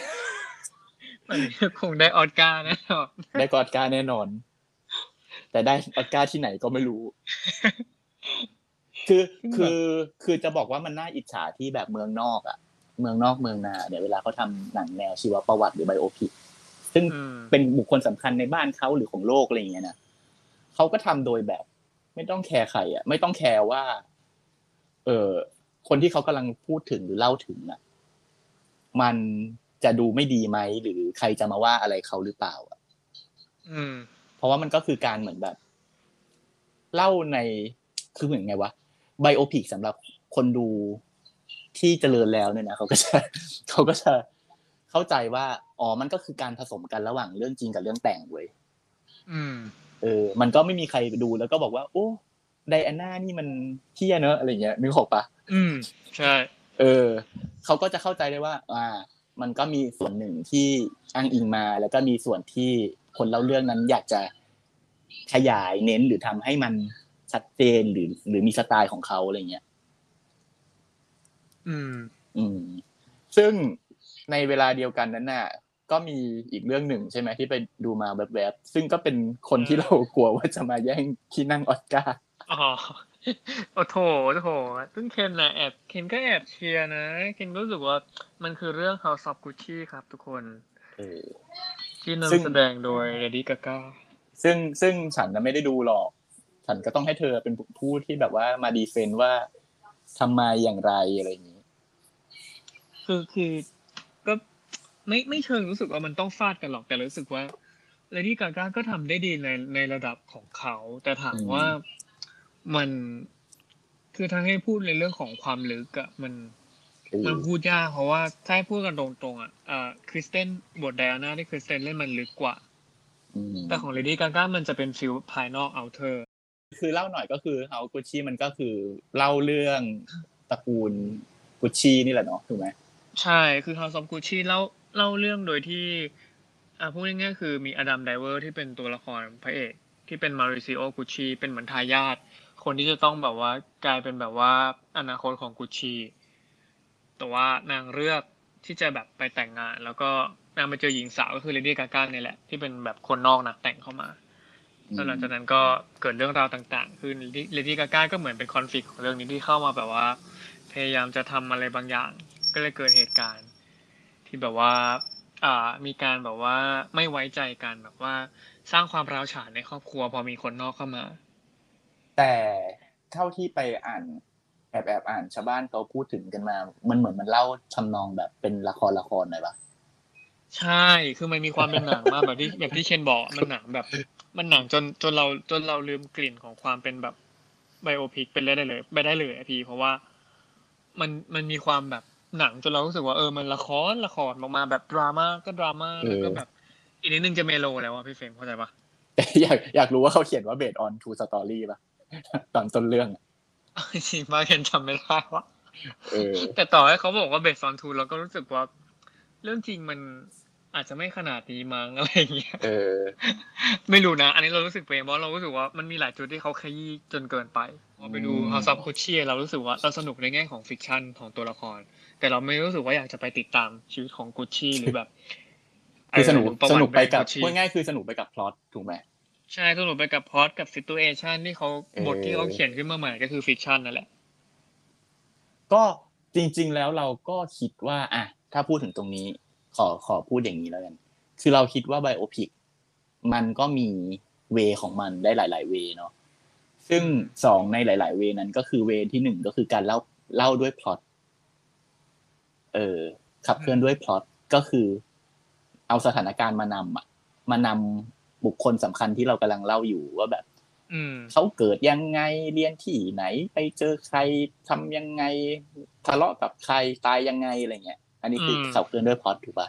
มันคงได้ออสการ์แน่นอนได้ออสการ์แน่นอน แต่ได้ออสการ์ที่ไหนก็ไม่รู้ คือคือคือจะบอกว่ามันน่าอิจฉาที่แบบเมืองนอกอะ เมืองนอกเมืองนาเนี่ยเวลาเขาทำหนังแนวชีวประวัติหรือ biopic ซึ่งอืมเป็นบุคคลสำคัญในบ้านเขาหรือของโลกอะไรอย่างเงี้ยนะ เขาก็ทำโดยแบบ ไม่ต้องแคร์ใครอะ ไม่ต้องแคร์ว่า เออคนที่เขากำลังพูดถึงหรือเล่าถึงอะ มันจะดูไม่ดีไหมหรือใครจะมาว่าอะไรเขาหรือเปล่าอะอืม เพราะว่ามันก็คือการเหมือนแบบ เล่าในคือเหมือนไงวะไบโอพิกสำหรับคนดูที่เจริญแล้วเนี่ยนะเขาก็จะเขาก็จะเข้าใจว่า อ๋อ มันก็คือการผสมกันระหว่างเรื่องจริงกับเรื่องแต่งเว้ยอืม เออ มันก็ไม่มีใครดูแล้วก็บอกว่า โอ้ไดอาน่านี่มันเที่ยเนอะอะไรเงี้ยนึกออกปะอืม ใช่ เออเขาก็จะเข้าใจได้ว่า อ่า มันก็มีส่วนหนึ่งที่อ้างอิงมา แล้วก็มีส่วนที่คนเล่าเรื่องนั้นอยากจะขยายเน้นหรือทำให้มันชัดเจนหรือ หรือมีสไตล์ของเขาอะไรเงี้ย อืม อืม ซึ่งในเวลาเดียวกันนั้นน่ะ ก็มีอีกเรื่องหนึ่งใช่ไหมที่ไปดูมาแบบแบบๆซึ่งก็เป็นคนที่เรากลัวว่าจะมาแย่งที่นั่งออสการ์อ๋อโอ้โถโถซึ่งเคนนะแอบเคนก็แอบเชียร์นะเคนก็รู้สึกว่ามันคือเรื่อง House of Gucci ครับทุกคนเออที่ซึ่งนำแสดงโดย Lady Gaga ซึ่งซึ่งฉันน่ะไม่ได้ดูหรอก ฉันก็ต้องให้เธอเป็นผู้ที่แบบว่ามาดีเฟนต์ว่าทำมาอย่างไรอะไรอย่างนี้ คือคือก็ ไม่ไม่เชิงรู้สึกว่ามันต้องฟาดกันหรอกแต่รู้สึกว่า Lady Gaga ก็ทำได้ดีในในระดับของเขา แต่ถามอืมว่ามันคือถ้าให้พูดในเรื่องของความลึกอะมันเออมันพูดยากเพราะว่าถ้าให้พูดกันตรงๆอะเอ่อคริสเตนบทไดอาน่าที่คริสเตนเล่นมันลึกกว่าอืมแต่ของ Lady Gaga มันจะเป็นฟิลภายนอกเอาเธอ คือเล่าหน่อยก็คือเฮากุชชี่มันก็คือเล่าเรื่องตระกูลกุชชี่นี่แหละเนาะถูกไหมใช่คือ House of Gucci เล่า เล่าเรื่องโดยที่อ่าพูดง่ายๆคือมีอดัมไดรเวอร์ที่เป็นตัวละครพระเอก ที่เป็น Maurizio Gucci เป็นเหมือนทายาทคนที่จะต้องแบบว่ากลายเป็นแบบว่าอนาคตของกุชีแต่ว่านางเลือกที่จะแบบไปแต่งงาน แล้วก็นางไปเจอหญิงสาวก็คือเลดี้กาก้าเนี่ยแหละที่เป็นแบบคนนอกนะแต่งเข้ามาแล้วหลังจากนั้นก็เกิดเรื่องราวต่างๆ คือเลดี้กาก้าก็เหมือนเป็นคอนฟ lict ของเรื่องนี้ที่เข้ามาแบบว่า พยายามจะทำอะไรบางอย่าง ก็เลยเกิดเหตุการณ์ ที่แบบว่าอ่ามีการแบบว่าไม่ไว้ใจกันแบบว่า สร้างความร้าวฉานในครอบครัว พอมีคนนอกเข้ามา แต่เท่าที่ไปอ่านแอบแอบอ่านชาวบ้านเขาพูดถึงกันมา มันเหมือนมันเล่าทำนองแบบเป็นละครละครหน่อยปะใช่ คือมันมีความเป็นหนังมากแบบที่แบบที่เคนบอกมันหนังแบบ มันหนังจนจนเราจนเราลืมกลิ่นของความเป็นแบบ biopic เป็นได้เลยไปได้เลยอะพี่เพราะว่ามันมันมีความแบบ หนังจนเรารู้สึกว่าเออมันละครละครออกมาแบบดราม่าก็ดราม่าแล้วก็แบบอีกนิดนึงจะ melo แล้วอะพี่เฟรมเข้าใจปะแต่อยากอยากรู้ว่าเขาเขียนว่า based on true story ปะตอนต้นเรื่องอะจริงๆมาเคนจำไม่ได้ว่าเออแต่ต่อให้เขาบอกว่า based on true เราก็รู้สึกว่า เรื่องจริงมันอาจจะไม่ขนาดนี้มั้งอะไรอย่างเงี้ยเออ ไม่รู้นะ อันนี้เรารู้สึกไปเองเพราะเรารู้สึกว่ามันมีหลายจุดที่เขาขยี้จนเกินไป พอไปดูอืม House of Gucci เรารู้สึกว่าเราสนุกในแง่ของ fiction ของตัวละคร แต่เราไม่รู้สึกว่าอยากจะไปติดตามชีวิตของกุชชี่หรือแบบคือสนุกเประวัสตินุกไปกับแบรนด์ Gucci พูดง่ายๆคือสนุกไปกับพล็อตถูกไหมใช่สนุกไปกับพล็อตกับ situation ที่เขาเออบทที่เขาเขียนขึ้นมาใหม่ก็คือ fiction นั่นแหละ ก็จริง ๆ แล้วเราก็คิดว่าอะถ้าพูดถึงตรงนี้ ขอขอพูดอย่างนี้แล้วกัน คือเราคิดว่าไบโอพิกมันก็มีเวของมันได้หลาย ๆ เวเนาะ ซึ่งสองในหลาย ๆ เวนั้นก็คือเวที่หนึ่งก็คือการเล่าเล่าด้วยพล็อตเออขับเคลื่อนด้วยพล็อตก็คือ เอาสถานการณ์มานำอะมานำบุคคลสำคัญที่เรากำลังเล่าอยู่ว่าแบบอืมเขาเกิดยังไงเรียนที่ไหน ไปเจอใครทำยังไงทะเลาะกับใครตายยังไงอะไรเงี้ย อันนี้คืออืมขับเคลื่อนด้วยพล็อตถูกป่ะ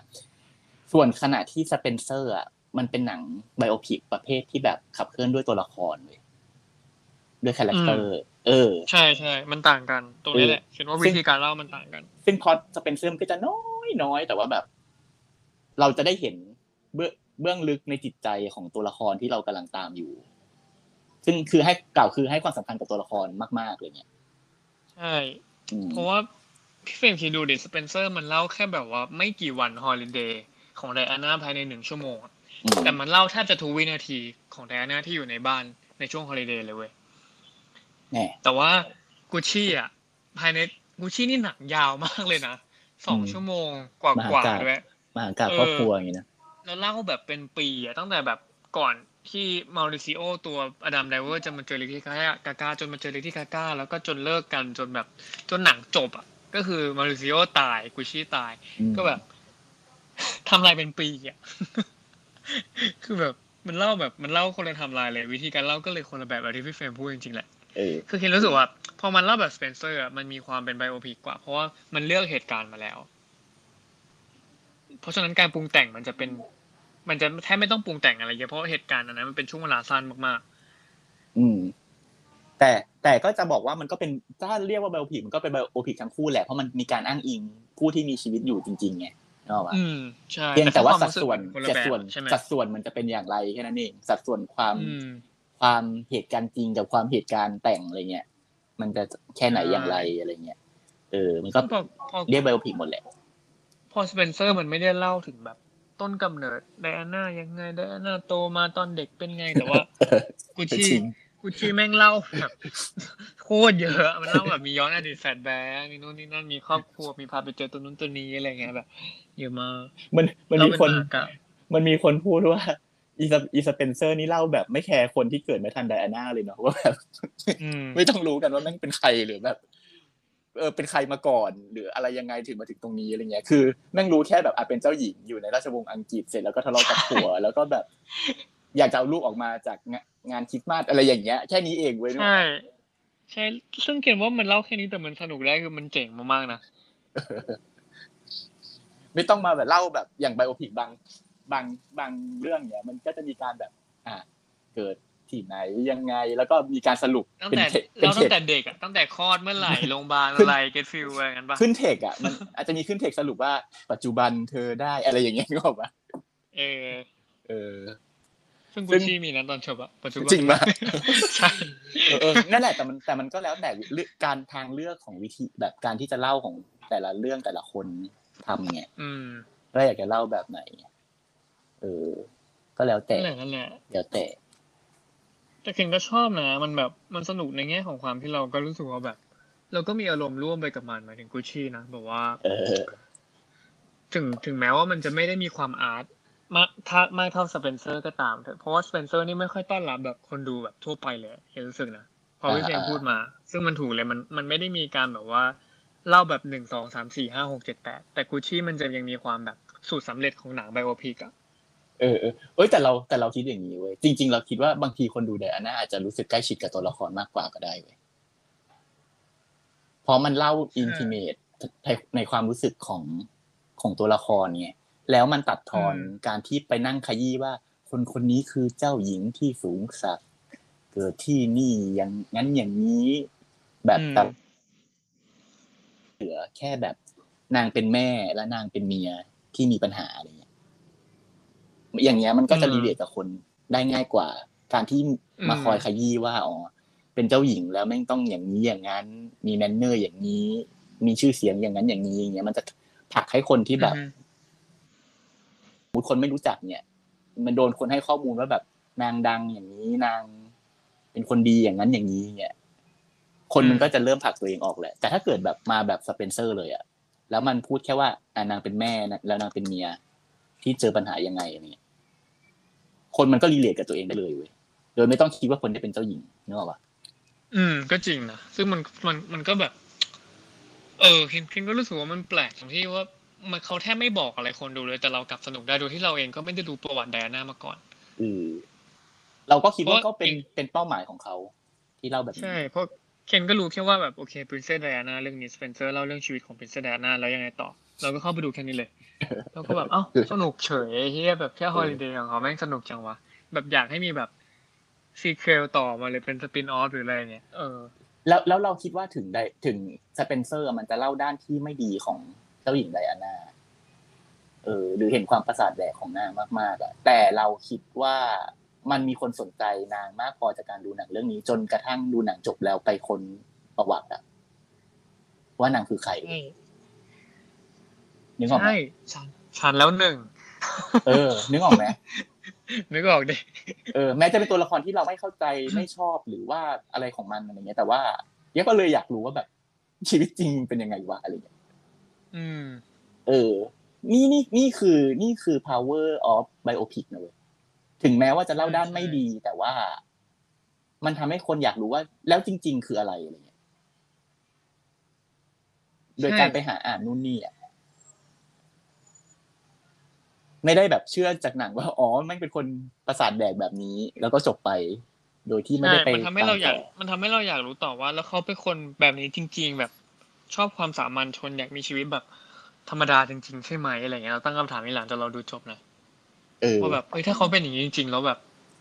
ส่วนขณะที่สเปนเซอร์อะมันเป็นหนัง biopic ประเภทที่แบบขับเคลื่อนด้วยตัวละครเลย ด้วย character เออ ใช่ใช่มันต่างกัน ตรงนี้แหละเห็นว่าวิธีการเล่ามันต่างกัน ซึ่งพล็อตสเปนเซอร์มันก็จะน้อยน้อยแต่ว่าแบบ เราจะได้เห็นเบื้องเบื้องลึกในจิตใจของตัวละครที่เรากำลังตามอยู่ ซึ่งคือให้กล่าวคือให้ความสำคัญกับตัวละครมากๆเลยเนี่ย ใช่อืมเพราะว่าพี่เฟรมคิดดูดิสเปนเซอร์มันเล่าแค่แบบว่าไม่กี่วัน holiday ของไดอาน่าภายในหนึ่งชั่วโมงอะอืมแต่มันเล่าแทบจะทุกวินาทีของไดอาน่าที่อยู่ในบ้านในช่วง holiday เลยเว้ย แน่แต่ว่ากุชชี่อะภายในกุชชี่นี่หนังยาวมากเลยนะสองชั่วโมงกว่ากว่าๆด้วยมหากาพย์ครอบครัวอย่างนี้นะแล้วเล่าแบบเป็นปีอะตั้งแต่แบบก่อนที่มาริซิโอตัวอดัมไดเวอร์จะมาเจอเลดี้กาก้าจนมาเจอเลดี้กาก้าแล้วก็จนเลิกกันจนแบบจนหนังจบอะก็คือมาริซิโอตายกุชชี่ตายอืมก็แบบทำลายเป็นปีอะคือแบบมันเล่าแบบมันเล่าคนละไทำลายเลย วิธีการเล่าก็เลยคนละแบบแบบที่พี่เฟรมพูดจริงๆแหละเออ คือเคนรู้สึกว่า พอมันเล่าแบบสเปนเซอร์อะมันมีความเป็น biopic กว่า เพราะว่ามันเลือกเหตุการณ์มาแล้ว เพราะฉะนั้นการปรุงแต่งมันจะเป็น มันจะแทบไม่ต้องปรุงแต่งอะไรเยอะเพราะว่าเหตุการณ์อันนั้นมันเป็นช่วงเวลาสั้นมากอืม แต่แต่ก็จะบอกว่ามันก็เป็นถ้าเรียกว่า biopic มันก็เป็น biopic ทั้งคู่แหละเพราะมันมีการอ้างอิงผู้ที่มีชีวิตอยู่จริงๆไงนึกออกปะๆอืมใช่เพียงแต่ว่าคสัมดรู้สึกส่วนมัคนละสัดแบบส่วนใช่ไหมสัดส่วนมันจะเป็นอย่างไรแค่นั้นเองสัดส่วนความอืม ความเหตุการณ์จริงกับความเหตุการณ์แต่งอะไรเงี้ยมันจะแค่ไหนใช่อย่างไรอะไรเงี้ยเออ มันก็พอพอเรียก biopic หมดแหละ พอสเปนเซอร์มันไม่ได้เล่าถึงแบบ ต้นกำเนิดไดอาน่ายังไงไดอาน่าโตมาตอนเด็กเป็นไงแต่ว่ากุชชี่จริงกุชชี่แม่งเล่าแบบโคตรเยอะมันเล่าแบบมีย้อนอดีต flashback มีนู่นนี่นั่นมีครอบครัวมีพาไปเจอตัวนู้นตัวนี้อะไรเงี้ยแบบเยอะมากมันมันเล่ามีเป็นคนมหากาพย์มันมีคนพูดว่า อีสอีสเปนเซอร์นี่เล่าแบบไม่แคร์คนที่เกิดไม่ทันไดอาน่าเลยเนาะว่าแบบอืมไม่ต้องรู้กันว่าแม่งเป็นใครหรือแบบ เออเป็นใครมาก่อน หรืออะไรยังไงถึงมาถึงตรงนี้อะไรเงี้ยคือแม่งรู้แค่แบบอาจเป็นเจ้าหญิงอยู่ในราชวงศ์อังกฤษเสร็จแล้วก็ทะเลาะกับผัว แล้วก็แบบ อยากจะเอาลูกออกมาจากงะงานคริสต์มาสอะไรอย่างเงี้ยแค่นี้เองเว้ยใช่ใช่ซึ่งเขียนว่ามันเล่าแค่นี้แต่มันสนุกได้คือมันเจ๋งมากๆนะไม่ต้องมาแบบเล่าแบบอย่างไบโอพิกบาง บางบางเรื่องเนี้ยมันก็จะมีการแบบ อ่า เกิดที่ไหนยังไง แล้วก็มีการสรุปตั้งเป็นแต่เทเป็เรานเทตั้คงแต่เด็กอะตั้งแต่คลอดเมื่อไหร่โรงพยาบาลขึ้นอะไรเก็ตฟิลอะไรกันปะขึ้นเทคอะมันอาจจะมีขึ้นเทคสรุปว่า ปัจจุบันเธอได้อะไรอย่างเงี้ยนึกออกปะเออ เออซึ่งซึ่กุชงชี่มีนะตอนจบอะปัจจุบันจริงปะใช่เออเออนั่นแหละแต่มันแต่มันก็แล้วแต่เลือกการทางเลือกของวิธีแบบการที่จะเล่าของแต่ละเรื่องแต่ละคนทำไงอืมว่าอยากจะเล่าแบบไหน เออ ก็แล้วแต่นั่นแหละนั่นแหละแล้วแต่ แต่เคนก็ชอบนะ มันแบบมันสนุกในแง่ของความที่เราก็รู้สึกว่าแบบ เราก็มีอารมณ์ร่วมไปกับมันหมายถึงกุชชี่นะแบบว่า เออ ถึงถึงแม้ว่ามันจะไม่ได้มีความอาร์ตมากถ้ามากเท่าสเปนเซอร์ก็ตามเถอะเพราะว่าสเปนเซอร์นี่ไม่ค่อยต้อนรับแบบคนดูแบบทั่วไปเลยเห็นรู้สึกนะพอพี่อ่าเพลงอ่าพูดมา ซึ่งมันถูกเลยมันมันไม่ได้มีการแบบว่าเล่าแบบหนึ่งสองสามสี่ห้าหกเจ็ดแปดแต่กุชชี่มันจะยังมีความแบบสูตรสำเร็จของหนังไบโอพิกอะ เออเออเอ้ยแต่เราแต่เราคิดอย่างนี้เว้ยจริง ๆ เราคิดว่าบางทีคนดูไดอาน่าอาจจะรู้สึกใกล้ชิดกับตัวละครมากกว่าก็ได้เว้ยเพราะมันเล่าอินทิเมตในในความรู้สึกของของตัวละครไงแล้วมันตัดทอนการที่ไปนั่งขยี้ว่า คนคนนี้คือเจ้าหญิงที่สูงศักดิ์เกิดที่นี่อย่างงั้นอย่างนี้แบบอืมแต่เหลือแค่แบบนางเป็นแม่และนางเป็นเมียที่มีปัญหาอะไรเงี้ย อย่างเงี้ยมันก็จะ relate กับคนได้ง่ายกว่า การที่มาคอยขยี้ว่าอ๋อเป็นเจ้าหญิงแล้วแม่งต้องอย่างนี้อย่างนั้น มี manner อย่างนี้ มีชื่อเสียงอย่างนั้นอย่างนี้อย่างเงี้ยมันจะผลักให้คนที่แบบอือฮึสมมุติคนไม่รู้จักเนี่ย มันโดนคนให้ข้อมูลว่าแบบนางดังอย่างนี้นาง เป็นคนดีอย่างนั้นอย่างนี้เนี่ยคนมันก็จะเริ่มผลักตัวเองออกแหละ แต่ถ้าเกิดแบบมาแบบสเปนเซอร์เลยอะแล้วมันพูดแค่ว่าอ่านางเป็นแม่นะแล้วนางเป็นเมีย ที่เจอปัญหายังไงอะไรเงี้ยคนมันก็รีเลทกับตัวเองได้เลยเว้ยโดยไม่ต้องคิดว่าคนที่เป็นเจ้าหญิงนึกออกปะอืม ก็จริงนะซึ่งมันมันมันก็แบบ เออเคนเคนก็รู้สึกว่ามันแปลกตรงที่ว่ามันเขาแทบไม่บอกอะไรคนดูเลย แต่เรากลับสนุกได้โดยที่เราเองก็ไม่ได้ดูประวัติไดอาน่ามาก่อนเออเราก็คิดว่าเพราะก็เป็นอีกเป็นเป้าหมายของเขา ที่เล่าแบบนี้ใช่เพราะเคนก็รู้แค่ว่าแบบโอเค Princess Diana เรื่องนี้ Spencer เล่าเรื่องชีวิตของ Princess Diana แล้วยังไงต่อ เราก็เข้าไปดูแค่นี้เลยแล้วก็แบบเอ้าสนุกเฉยไอ้เฮียแบบแค่ฮอลิเดย์ของเขาแม่งสนุกจังวะแบบอยากให้มีแบบซีเคลต่อมาเลยเป็นสปินออฟหรืออะไรเนี่ยเออแล้วแล้วเราคิดว่าถึงไดถึงสเปนเซอร์มันจะเล่าด้านที่ไม่ดีของเจ้าหญิงไดอาน่าเออ หรือเห็นความประสาทแดกของนางมากๆอะแต่เราคิดว่ามันมีคนสนใจนางมากพอจากการดูหนังเรื่องนี้จนกระทั่งดูหนังจบแล้วไปคนประวัติอะว่านางคือใครใช่ นึกออกไหมใช่ฉันฉันแล้วหนึ่งเออ นึกออกไหมนึกออกดิเออแม้จะเป็นตัวละครที่เราไม่เข้าใจไม่ชอบหรือว่าอะไรของมันอะไรเงี้ยแต่ว่าเนี้ยก็เลยอยากรู้ว่าแบบ ชีวิตจริงเป็นยังไงวะอะไรเงี้ยอืม เออ นี่นี่นี่คือนี่คือ power of biopic นะเว้ยถึงแม้ว่าจะเล่าด้านใช่ไม่ดี แต่ว่า มันทำให้คนอยากรู้ว่า แล้วจริง ๆ คืออะไรอะไรเงี้ยโดยการไปหาอ่านนู่นนี่อะ ไม่ได้แบบเชื่อจากหนังว่าอ๋อแม่งเป็นคนประสาทแดกแบบนี้ แล้วก็จบไป โดยที่ไม่ใช่ได้ไปมันทำให้เราอยากตมต่มันทำให้เราอยากรู้ต่อว่า แล้วเขาเป็นคนแบบนี้จริง ๆ แบบชอบความสามัญชนอยากมีชีวิตแบบธรรมดาจริง ๆ ใช่ไหมอะไรเงี้ยเราตั้งคำถามนี้หลังจากเราดูจบนะเออว่าแบบเอ้ยถ้าเขาเป็นอย่างนี้จริง ๆ แล้วแบบ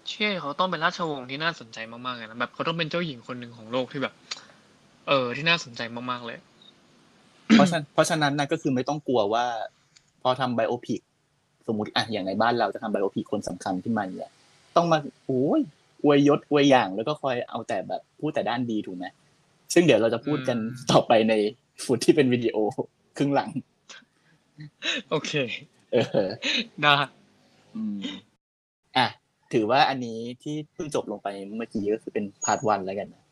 เชื่อเขาต้องเป็นราชวงศ์ที่น่าสนใจมากๆเลยนะแบบเขาต้องเป็นเจ้าหญิงคนหนึ่งของโลกที่แบบ เออที่น่าสนใจมากๆเลย เพราะฉะนั้นเพราะฉะนั้นนะก็คือไม่ต้องกลัวว่า พอทำไบโอพิก สมมติอะอย่างในบ้านเราจะทำไบโอพิกคนสำคัญขึ้นมาเนี่ยต้องมาโอ้ยอวยยศอวยอย่างแล้วก็คอยเอาแต่แบบพูดแต่ด้านดีถูกไหมซึ่งเดี๋ยวเราจะพูดกันอืมต่อไปในฟุตที่เป็นวิดีโอครึ่งหลัง โอเค เออได้อืมอะถือว่าอันนี้ที่เพิ่งจบลงไปเมื่อกี้ก็คือเป็น part one แล้วกันนะ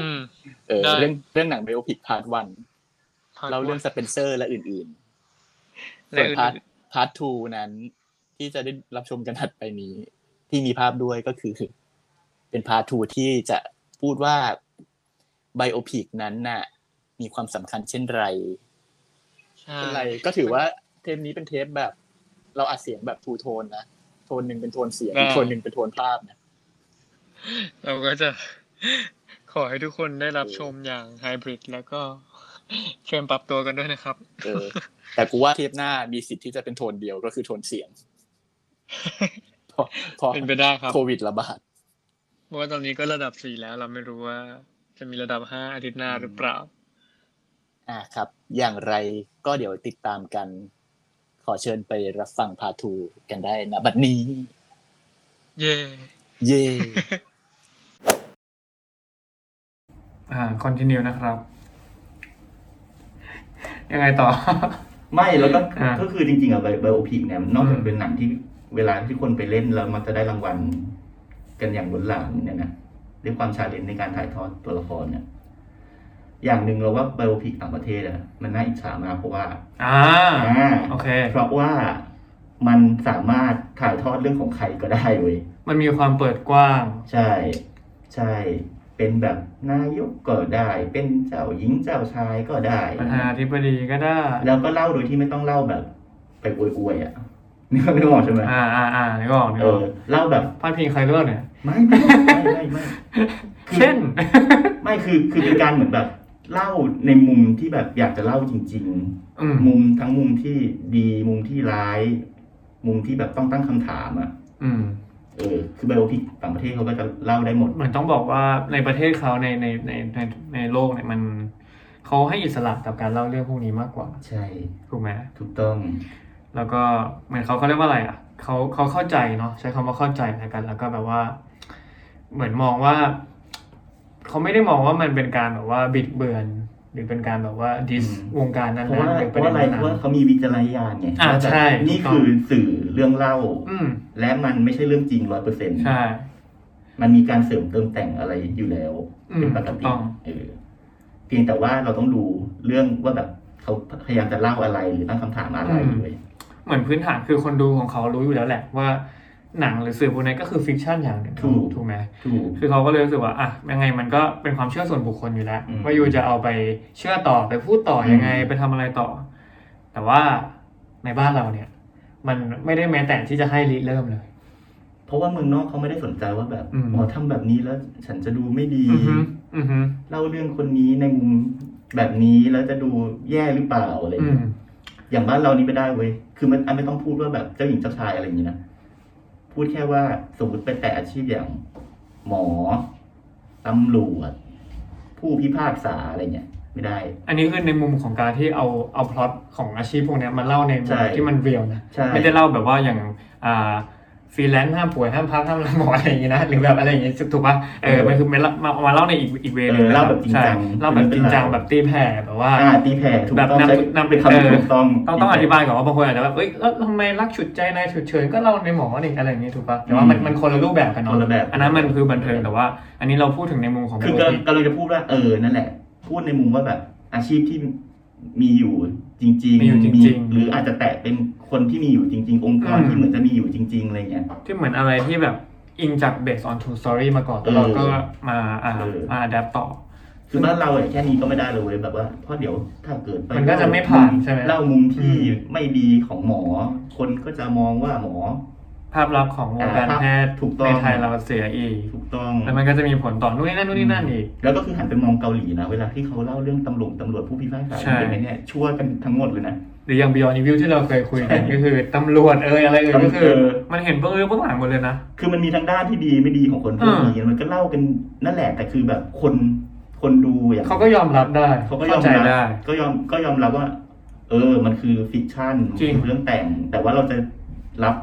อืมเออได้เรื่องเรื่องหนัง biopic part one part เราเรื่อง one สเปนเซอร์และอื่นๆและส่วนอื่น part part two นั้น ที่จะได้รับชมกันถัดไปนี้ ที่มีภาพด้วยก็คือ เป็น part two ที่จะพูดว่า biopic นั้นน่ะ มีความสำคัญเช่นไรใช่เช่นไรก็ถือว่าเทปนี้เป็นเทปแบบ เราอัดเสียงแบบทูโทนนะโทนหนึ่งเป็นโทนเสียงอีกโทนหนึ่งเป็นโทนภาพนะเราก็จะขอให้ทุกคนได้รับชมอย่างไฮบริดแล้วก็ เชิญปรับตัวกันด้วยนะครับ เออ แต่กูว่าเทปหน้ามีสิทธิ์ที่จะเป็นโทนเดียวก็คือโทนเสียงเพราะเพราะเป็นไปได้ครับโควิดระบาดเพราะว่าตอนนี้ก็ระดับสี่แล้ว เราไม่รู้ว่า จะมีระดับห้าอาทิตย์หน้าหรือเปล่า อ่าครับ อย่างไรก็เดี๋ยวติดตามกัน ขอเชิญไปรับฟังพาทูกันได้นะบัดนี้ เย่เย่อ่า continue นะครับ ยังไงต่อ ไม่แล้วก็อ่าก็คือจริงๆอะไบโอพิกเนี่ยนอกจาอืกมเป็นหนังที่เวลาที่คนไปเล่นแล้วมันจะได้รางวัลกันอย่างล้นหลามเนี่ยนะด้วยความ challenge ในการถ่ายทอดตัวละครเนี่ยอย่างหนึ่งเราว่า biopic ต่างประเทศอะมันน่าอิจฉามากเพราะว่าอ่าอ่าโอเค เพราะว่ามันสามารถถ่ายทอดเรื่องของใครก็ได้เว้ย มันมีความเปิดกว้าง ใช่ ใช่ เป็นแบบนายกก็ได้ เป็นเจ้าหญิงเจ้าชายก็ได้ประธานาธิบดีก็ได้ แล้วก็เล่าโดยที่ไม่ต้องเล่าแบบ ไปอวยๆอะนึกนึกออกใช่ไหมอ่าอ่าอ่านี่ก็ออกนี่เอก็อออกเล่าแบบพาดพิงใครเรื่องเนี่ยไม่ไม่ไม่ไม่ไม่คือเช่น ไม่คือคือเป็นการเหมือนแบบ เล่าในมุมที่แบบอยากจะเล่าจริง อืมๆ มุมทั้งมุมที่ดีมุมที่ร้าย มุมที่แบบต้องตั้งคำถามอะ อืม เออคือไบโอพิกต่างประเทศเขาก็จะเล่าได้หมด เหมือนต้องบอกว่าในประเทศเขาในในในในในโลกเนี่ยมันเขาให้อิสระกับการเล่าเรื่องพวกนี้มากกว่า ใช่ถูกไหมถูกต้อง แล้วก็เหมือนเขาเขาเรียกว่าอะไรอะเขาเขาเข้าใจเนาะใช้คำว่าเข้าใจแล้วกัน แล้วก็แบบว่า เหมือนมองว่า เขาไม่ได้มองว่ามันเป็นการแบบว่าบิดเบือน หรือเป็นการแบบว่าดิสอืมวงการนั้นเพราะว่าๆหรือเพประราะเด็นอะไรเพนั้ราะว่านๆเขามีวิจารณญาณไงอ่าว่าแบบใช่นี่ถูกต้องคือสื่อเรื่องเล่าอืมและมันไม่ใช่เรื่องจริงร้อยเปอร์เซ็นต์ใช่มันมีการเสริมเติมแต่งอะไรอยู่แล้วอืมเป็นปกถูติกต้องเออเพียงแต่ว่าเราต้องดูเรื่องว่าแบบเขาพยายามจะเล่าอะไรหรือตั้งคำถามอะไรเลยเหมือนพื้นฐานคือคนดูของเขารู้อยู่แล้วแหละว่า หนังหรือสื่อพวกนี้ก็คือฟิกชันอย่างหนึ่งถูกถูกไหมถูกคือเขาก็เลยรู้สึกว่าอะยังไงมันก็เป็นความเชื่อส่วนบุคคลอยู่แล้วอืมว่ายูจะเอาไปเชื่อต่อไปพูดต่อยังไงอืมไปทำอะไรต่อ แต่ว่าในบ้านเราเนี่ย มันไม่ได้แม้แต่ที่จะให้ริเริ่มเลย เพราะว่าเมืองนอกเขาไม่ได้สนใจว่าแบบอืมอ๋อทำแบบนี้แล้วฉันจะดูไม่ดีอือฮึอือฮึเล่าเรื่องคนนี้ในมุมแบบนี้แล้วจะดูแย่หรือเปล่าอะไรอืเงี้มยอย่างบ้านเรานี่ไม่ได้เว้ยคือมันอันไม่ต้องพูดว่าแบบเจ้าหญิงเจ้าชายอะไรอย่างนี้นะ พูดแค่ว่าสมมติไปแต่อาชีพอย่างหมอตำรวจ ผู้พิพากษาอะไรเงี้ยไม่ได้ อันนี้คือในมุมของการที่เอาเอาพล็อตของอาชีพพวกเนี้ยมาเล่าในมุใช่มที่มันเรียลนะ ใช่ ไม่ได้เล่าแบบว่าอย่างอ่า ฟรีแลนซ์ห้ามป่วยห้ามพักห้ามลาหมออะไรอย่างงี้นะหรือแบบอะไรอย่างงี้ถูกปะเออมันคือมามามาเล่าในอีกอีกเวเอนึงอนะเล่าแบบจริงใช่จังเล่าแบบจริงจังแบบตีแผ่แบบว่าอ่าตีแผ่ถูกแบบต้องนำใช้นำเป็นคำเอที่อถูกต้องต้องต้องอธิบายก่อนว่าบางคนอาจจะแบบเอ้ยแล้วทำไมรักฉุดใจนายฉุดเฉินก็เล่าในหมอนี่อะไรอย่างงี้ถูกปะแต่ว่ามันมันคนละรูปแบบกันเนาะคนละแบบอันนั้นมันคือบันเทิงแต่ว่า อันนี้เราพูดถึงในมุมของคือโปรกำลังตีนกำลังจะพูดว่าเออนั่นแหละ พูดในมุมว่าแบบอาชีพที่ มีอยู่จริงมีอยู่จมีริงหรืออาจจะแตะเป็นคนที่มีอยู่จริง ๆ องค์กรอืมที่เหมือนจะมีอยู่จริง ๆอะไรเงี้ยๆที่เหมือนอะไรที่แบบอิงจาก based on true story มาก่อนเออเราก็มาอ่าเออ มา adapt ต่อ คือบ้านเราเนี่ยแค่นี้ก็ไม่ได้เลยเว้ยแบบว่าเพราะเดี๋ยวถ้าเกิดปมันก็จะไม่ผ่านใช่ไหมเล่ามุมที่อืมไม่ดีของหมอ คนก็จะมองว่าหมอ ภาพลักษณ์ของวงการอ่าแพทย์ถูกต้องในไทยเราเสียอีกถูกต้องแล้วมันก็จะมีผลต่อนู่นนี่นั่นนู่นนี่นั่นอีก แล้วก็คือหันไปมองเกาหลีนะ เวลาที่เขาเล่าเรื่องตำรวจตำรวจผู้พิพากษาใช่เป็นไงเนี่ยชั่วกันทั้งหมดเลยนะหรืออย่าง Beyond Review ที่เราเคยคุยกันใช่ก็คือตำรวจเอยอะไรเอยก็คือเออมันเห็นเบื้องลึกเบื้องหลังหมดเลยนะ คือมันมีทั้งด้านที่ดีไม่ดีของคนพวกนี้มันก็เล่ากันนั่นแหละแต่คือแบบคนคนดูอย่างเขาก็ยอมรับได้เขาก็ยอมใจรับได้ก็ยอมก็ยอมรับว่า เออ มันคือฟิกชันจริงเรื่องแต่ง แต่ว่าเราจะรับ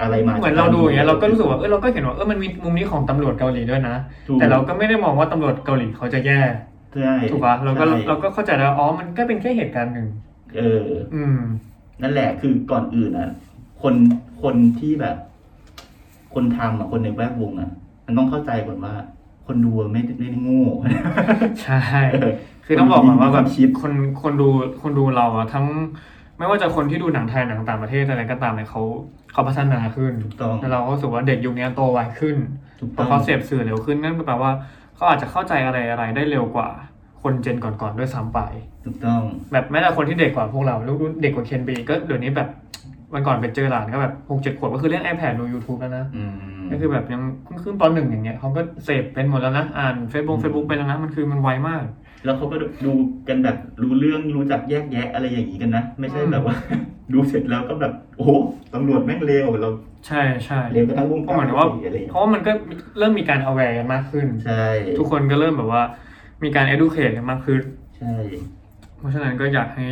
อะไรมาเหมือนเราดูอย่างเงี้ยเราก็รู้สึกว่าเออเราก็เห็นว่าเออมันมีมุมนี้ของตำรวจเกาหลีด้วยนะ ถูก แต่เราก็ไม่ได้มองว่าตำรวจเกาหลีเขาจะแย่ใช่ถูกปะเราก็ใช่เราก็เข้าใจแล้วอ๋อมันก็เป็นแค่เหตุการณ์หนึ่งเออ อืม นั่นแหละคือก่อนอื่นอะคนคนที่แบบ คนทำอะคนในแวดวงอะ มันต้องเข้าใจก่อนว่า คนดูไม่ได้ไม่ได้โง่ ใช่ เออคือต้องบอกก่อนว่าแบบมีความคิดคนคนดูคนดูเราอะทั้ง ไม่ว่าจะคนที่ดูหนังไทยหนังต่างประเทศอะไรก็ตามเนี่ยเขาเขาพัฒนาขึ้นถูกต้อง แล้วเราก็รู้สึกว่าเด็กยุคนี้โตไวขึ้นถูกพต้ออง เขาเสพสื่อเร็วขึ้นนั่นแปลว่าเขาอาจจะเข้าใจอะไรอะไรได้เร็วกว่าคน gen ก่อนๆด้วยซ้ำไป ถูกต้อง แบบแม้แต่คนที่เด็กกว่าพวกเราลูกเด็กกว่าเคนปีก็เดี๋ยวนี้แบบวันก่อนไปเจอหลานก็แบบหกเจ็ดขวบก็คือเล่น iPad ดู YouTube แล้วนะอืม ก็คือแบบยังเพิ่งขึ้นปหนึ่งอย่างเงี้ยเขาก็เสพเป็นหมดแล้วนะอ่านเฟซบุ๊กเฟซบุ๊กไปแล้วนะมันคือมันไวมาก แล้วเขาก็ดูกันแบบรู้เรื่องรู้จักแยกแยะอะไรอย่างนี้กันนะ ไม่ใช่แบบว่า ดูเสร็จแล้วก็แบบ โอ้โหตำรวจแม่งเลวเราใช่ใช่เลวกันทั้งวงเพการราะเหมือนว่าอะไรอย่างเพเงี้ยราะว่ามันก็เริ่มมีการ aware กันมากขึ้น ใช่ ทุกคนก็เริ่มแบบว่า มีการ educate กันมากขึ้น ใช่ เพราะฉะนั้นก็อยากให้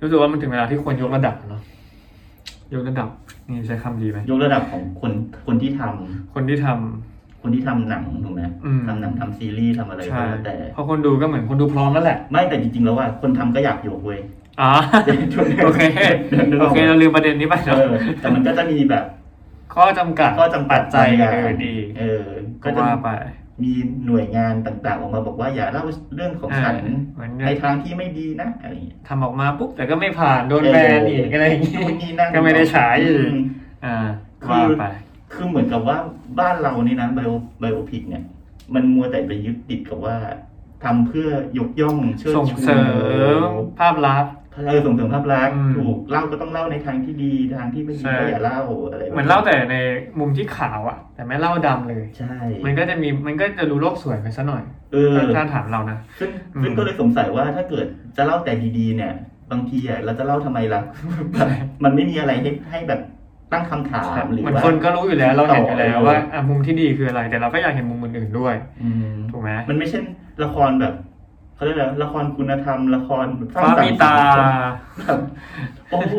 รู้สึกว่ามันถึงเวลาที่ควรยกระดับเนาะยกระดับนี่ใช้คำดีไหมยกระดับของคนคนที่ทำคนที่ทำ คนที่ทำหนังถูกไหมอืม ทำหนังทำซีรีส์ทำอะไรก็ใช่แล้วแต่ เพราะคนดูก็เหมือนคนดูพร้อมแล้วแหละไม่แต่จริงๆแล้วว่าคนทำก็อยากยกเว้ย อ๋อโอเคโอเคเราลืมประเด็นนี้ไปเอเนาะอแต่มันก็จะมีแบบข้อจำกัด ข้อจำกัดปัจจัยบางอย่างอื่นดีเออ ก็ก็จะว่าไป มีหน่วยงานต่างๆ ออกมาบอกว่าอย่าเล่าเรื่องของฉันเออเหมือน ในทางที่ไม่ดีนะอะไรอย่างเงี้ยทำออกมาปุ๊บแต่ก็ไม่ผ่านโดนแบนอีกอะไรอย่างงี้ นู่นนี่นั่นก็ไม่ได้ฉายอีกมอ่าคือว่าไป คือเหมือนกับว่าบ้านเรานี่นะไบโอไบโอพิกเนี่ย มันมัวแต่ไปยึดติดกับว่าทำเพื่อยกย่องเชิดส่งชูเสริมภาพลักษณ์ เออส่งเสริมภาพลักษณ์อืม ถูกเล่าก็ต้องเล่าในทางที่ดีทางที่ไม่ดีใช่ก็อย่าเล่าอะไรแบบเหมือนเล่าแต่ในมุมที่ขาวอะแต่ไม่เล่าดำเลย ใช่มันก็จะมีมันก็จะดูโลกสวยไปซะหน่อยเออ ถ้าถ้าถามเรานะ ซึ่งอืม ซึ่งก็เลยสงสัยว่าถ้าเกิดจะเล่าแต่ดีๆเนี่ย บางทีอะเราจะเล่าทำไมล่ะแบบมันไม่มีอะไรให้ให้แบบ ตั้งคำถามหรือเหมือนว่า คนก็รู้อยู่แล้ว เราเห็นอยู่แล้วต่อว่าอะมุมที่ดีคืออะไร แต่เราก็อยากเห็นมุมอื่นๆด้วย อืมถูกไหมมันไม่ใช่ละครแบบเขาเรียกอะไรละครคุณธรรม ละครแบบสร้งฟ้าสรรมีค์ตา แบบโอ้โห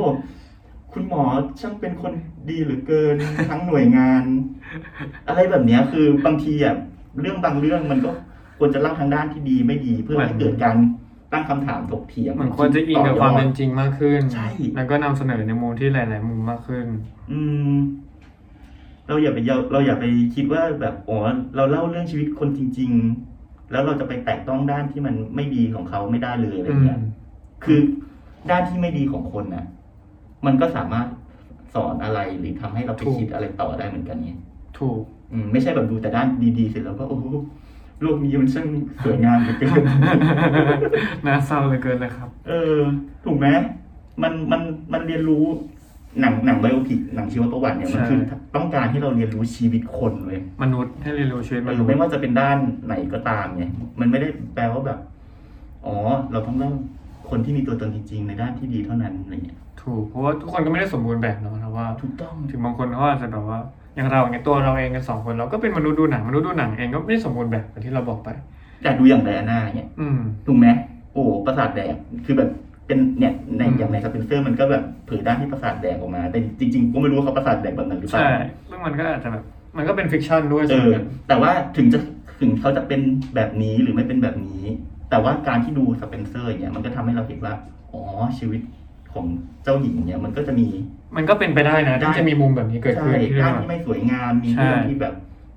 คุณหมอช่างเป็นคนดีเหลือเกิน ทั้งหน่วยงาน อะไรแบบเนี้ยคือบางทีอะเรื่องบางเรื่องมันก็ควรจะเล่าทางด้านที่ดีไม่ดี เพื่อให้เกิดการ ตั้งคำถามถกเถียงเหมือนควรจะอิงกับความเป็นจริงมากขึ้นใช่แล้วก็นำเสนอในมุมที่หลาย ๆ มุมมากขึ้น อืม เราอย่าไปเยาเราอย่าไปคิดว่าแบบอ๋อเราเล่าเรื่องชีวิตคนจริง ๆ แล้วเราจะไปแตะต้องด้านที่มันไม่ดีของเขาไม่ได้เลยอะไรอืมเงี้ยคือด้านที่ไม่ดีของคนน่ะ มันก็สามารถสอนอะไรหรือทำให้เราไปคิดอะไรต่อได้เหมือนกันไงถูก อืมไม่ใช่แบบดูแต่ด้านดี ๆ เสร็จแล้วก็โอ้ โหโลกนี้มันช่างสวยงามเหลือเกิน น่าเศร้าเหลือเกินเลยครับ เออ ถูกไหมมันมันมันเรียนรู้หนังหนังไบโอพิกหนังชีวประวัติเนี่ยมันใช่คือต้องการให้เราเรียนรู้ชีวิตคนเว้ยมนุษย์ให้เรียนรู้ชีวิตเอมอนุษไม่ย์ว่าจะเป็นด้านไหนก็ตามไงมันไม่ได้แปลว่าแบบ อ๋อ เราต้องเล่าคนที่มีตัวตนจริงๆในด้านที่ดีเท่านั้นอะไรเงี้ยถูกเพราะว่าทุกคนก็ไม่ได้สมบูรณ์แบบเนอะนะว่าถูกต้องถึงบางคนเขาอาจจะแบบว่า อย่างเราอย่างตัวเราเองกันสองคนเราก็เป็นมนุษย์ดูหนังมนุษย์ดูหนังเองก็ไม่ได้สมบูรณ์แบบอย่างที่เราบอกไปแต่ดูอย่างไดอาน่าเนี่ยอืมถูกไหมโอ้ประสาทแดกคือแบบเป็นเนี่ยในอืมอย่างในสเปนเซอร์มันก็แบบเผยด้านที่ประสาทแดกออกมา แต่จริงๆก็ไม่รู้ว่าเขาประสาทแดกแบบนั้นหรือเปล่าใช่ซึ่งมันก็อาจจะแบบมันก็เป็น fiction ด้วยเอส่วนอหนึ่งแต่ว่าถึงจะถึงเขาจะเป็นแบบนี้หรือไม่เป็นแบบนี้ แต่ว่าการที่ดูสเปนเซอร์อย่างเงี้ยมันก็ทำให้เราเห็นว่าอ๋อชีวิต ของเจ้าหญิงเนี่ยมันก็จะมี มันก็เป็นไปได้นะได้ที่จะมีมุมแบบนี้เกิดใช่ขึ้นที่ด้านเราที่ไม่สวยงามมีใช่เรื่องที่แบบ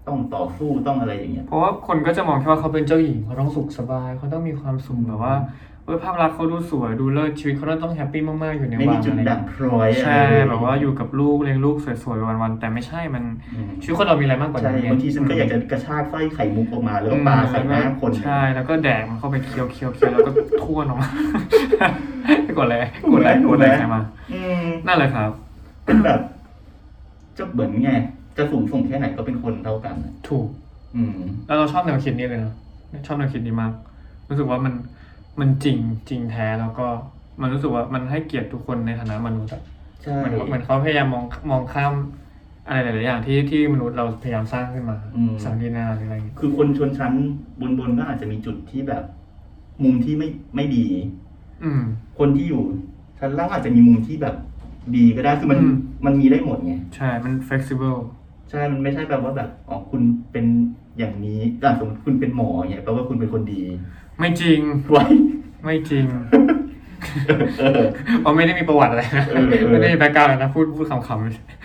ต้องต่อสู้ต้องอะไรอย่างเงี้ยเพราะว่าคนก็จะมองแค่ว่าเขาเป็นเจ้าหญิงเขาต้องสุขสบายเขาต้องมีความสุขแบบว่าเออภาพลักษณ์เขาดูสวยดูเลิศชีวิตเขาต้องแฮปปี้มากๆอยู่ในไม่วัมีงจุดอะไรด่างพร้อยอะไรใช่เลยแบบว่าอยู่กับลูกเลี้ยงลูกสวยๆวันๆแต่ไม่ใช่มันอืมชีวิตคนเรามีอะไรมากกว่าใช่นั้นไบางทีฉันก็อยากจะกระชากสร้อยไข่มุกออกมาแล้วก็ปาใส่หน้าคนใช่แล้วก็แดกมันเข้าไปเคี้ยวเคี้ยวเคี้ยวแล้วก็ทั่วนออกมา กดอะไรกดอะไรกดอะไรใครมาอืมนั่นแหละครับเป็นแบบ จะเหมือนไง จะสูงส่งแค่ไหนก็เป็นคนเท่ากันอะถูก อืม แล้วเราชอบแนวคิดนี้เลยนะชอบแนวคิดนี้มาก รู้สึกว่ามันมันจริงจริงแท้แล้วก็ มันรู้สึกว่ามันให้เกียรติทุกคนในฐานะมนุษย์อะใช่เหมือนเหมือนเขาพยายามมองมองข้ามอะไรหลาย ๆ อย่างที่ที่มนุษย์เราพยายามสร้างขึ้นมาสังดีนาหรืออะไรอย่างเงี้ยคือคนชนชั้นบนบนๆก็อาจจะมีจุดที่แบบ มุมที่ไม่ไม่ดี อืม คนที่อยู่ชั้นล่างอาจจะมีมุมที่แบบดีก็ได้คือมันอืม มันมีได้หมดไงใช่ มัน flexible ใช่มันไม่ใช่แบบว่าแบบอ๋อคุณเป็นอย่างนี้อะสมมติคุณเป็นหมออย่างเงี้ยแปลว่าคุณเป็นคนดีไม่จริง ไว้ ไม่จริง เออ เพราะไม่ได้มีประวัติอะไรนะเออเออ ไม่ได้มี background นะ พูดพูดขำ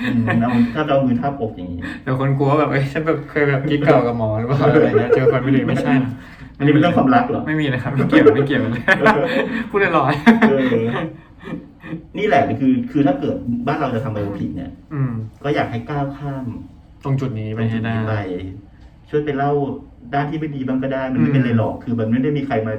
อืมเอาถ้าจะเอามือท่าปกอย่างนี้ๆเดี๋ยวคนกลัวว่าแบบเอ้ยฉันแบบเคยแบบกิ๊กเก่ากับหมอหรือเปล่าอะไรเงี้ยเจอคนไม่ดีไม่ใช่นะ อันนี้เป็นเรื่องความรักเหรอ ไม่มีนะครับ ไม่เกี่ยวไม่เกี่ยวกันเลยพูดลอยเออนี่แหละคือ คือถ้าเกิดบ้านเราจะทำไบโอพิกเนี่ยๆอืมก็อยากให้ก้าวข้าม ตรงจุดนี้ไปให้ได้ไปช่วยไปเล่าด้านที่ไม่ดีบ้างก็ได้ มันไม่เป็นไรหรอก คือมันไม่ได้มีใครมา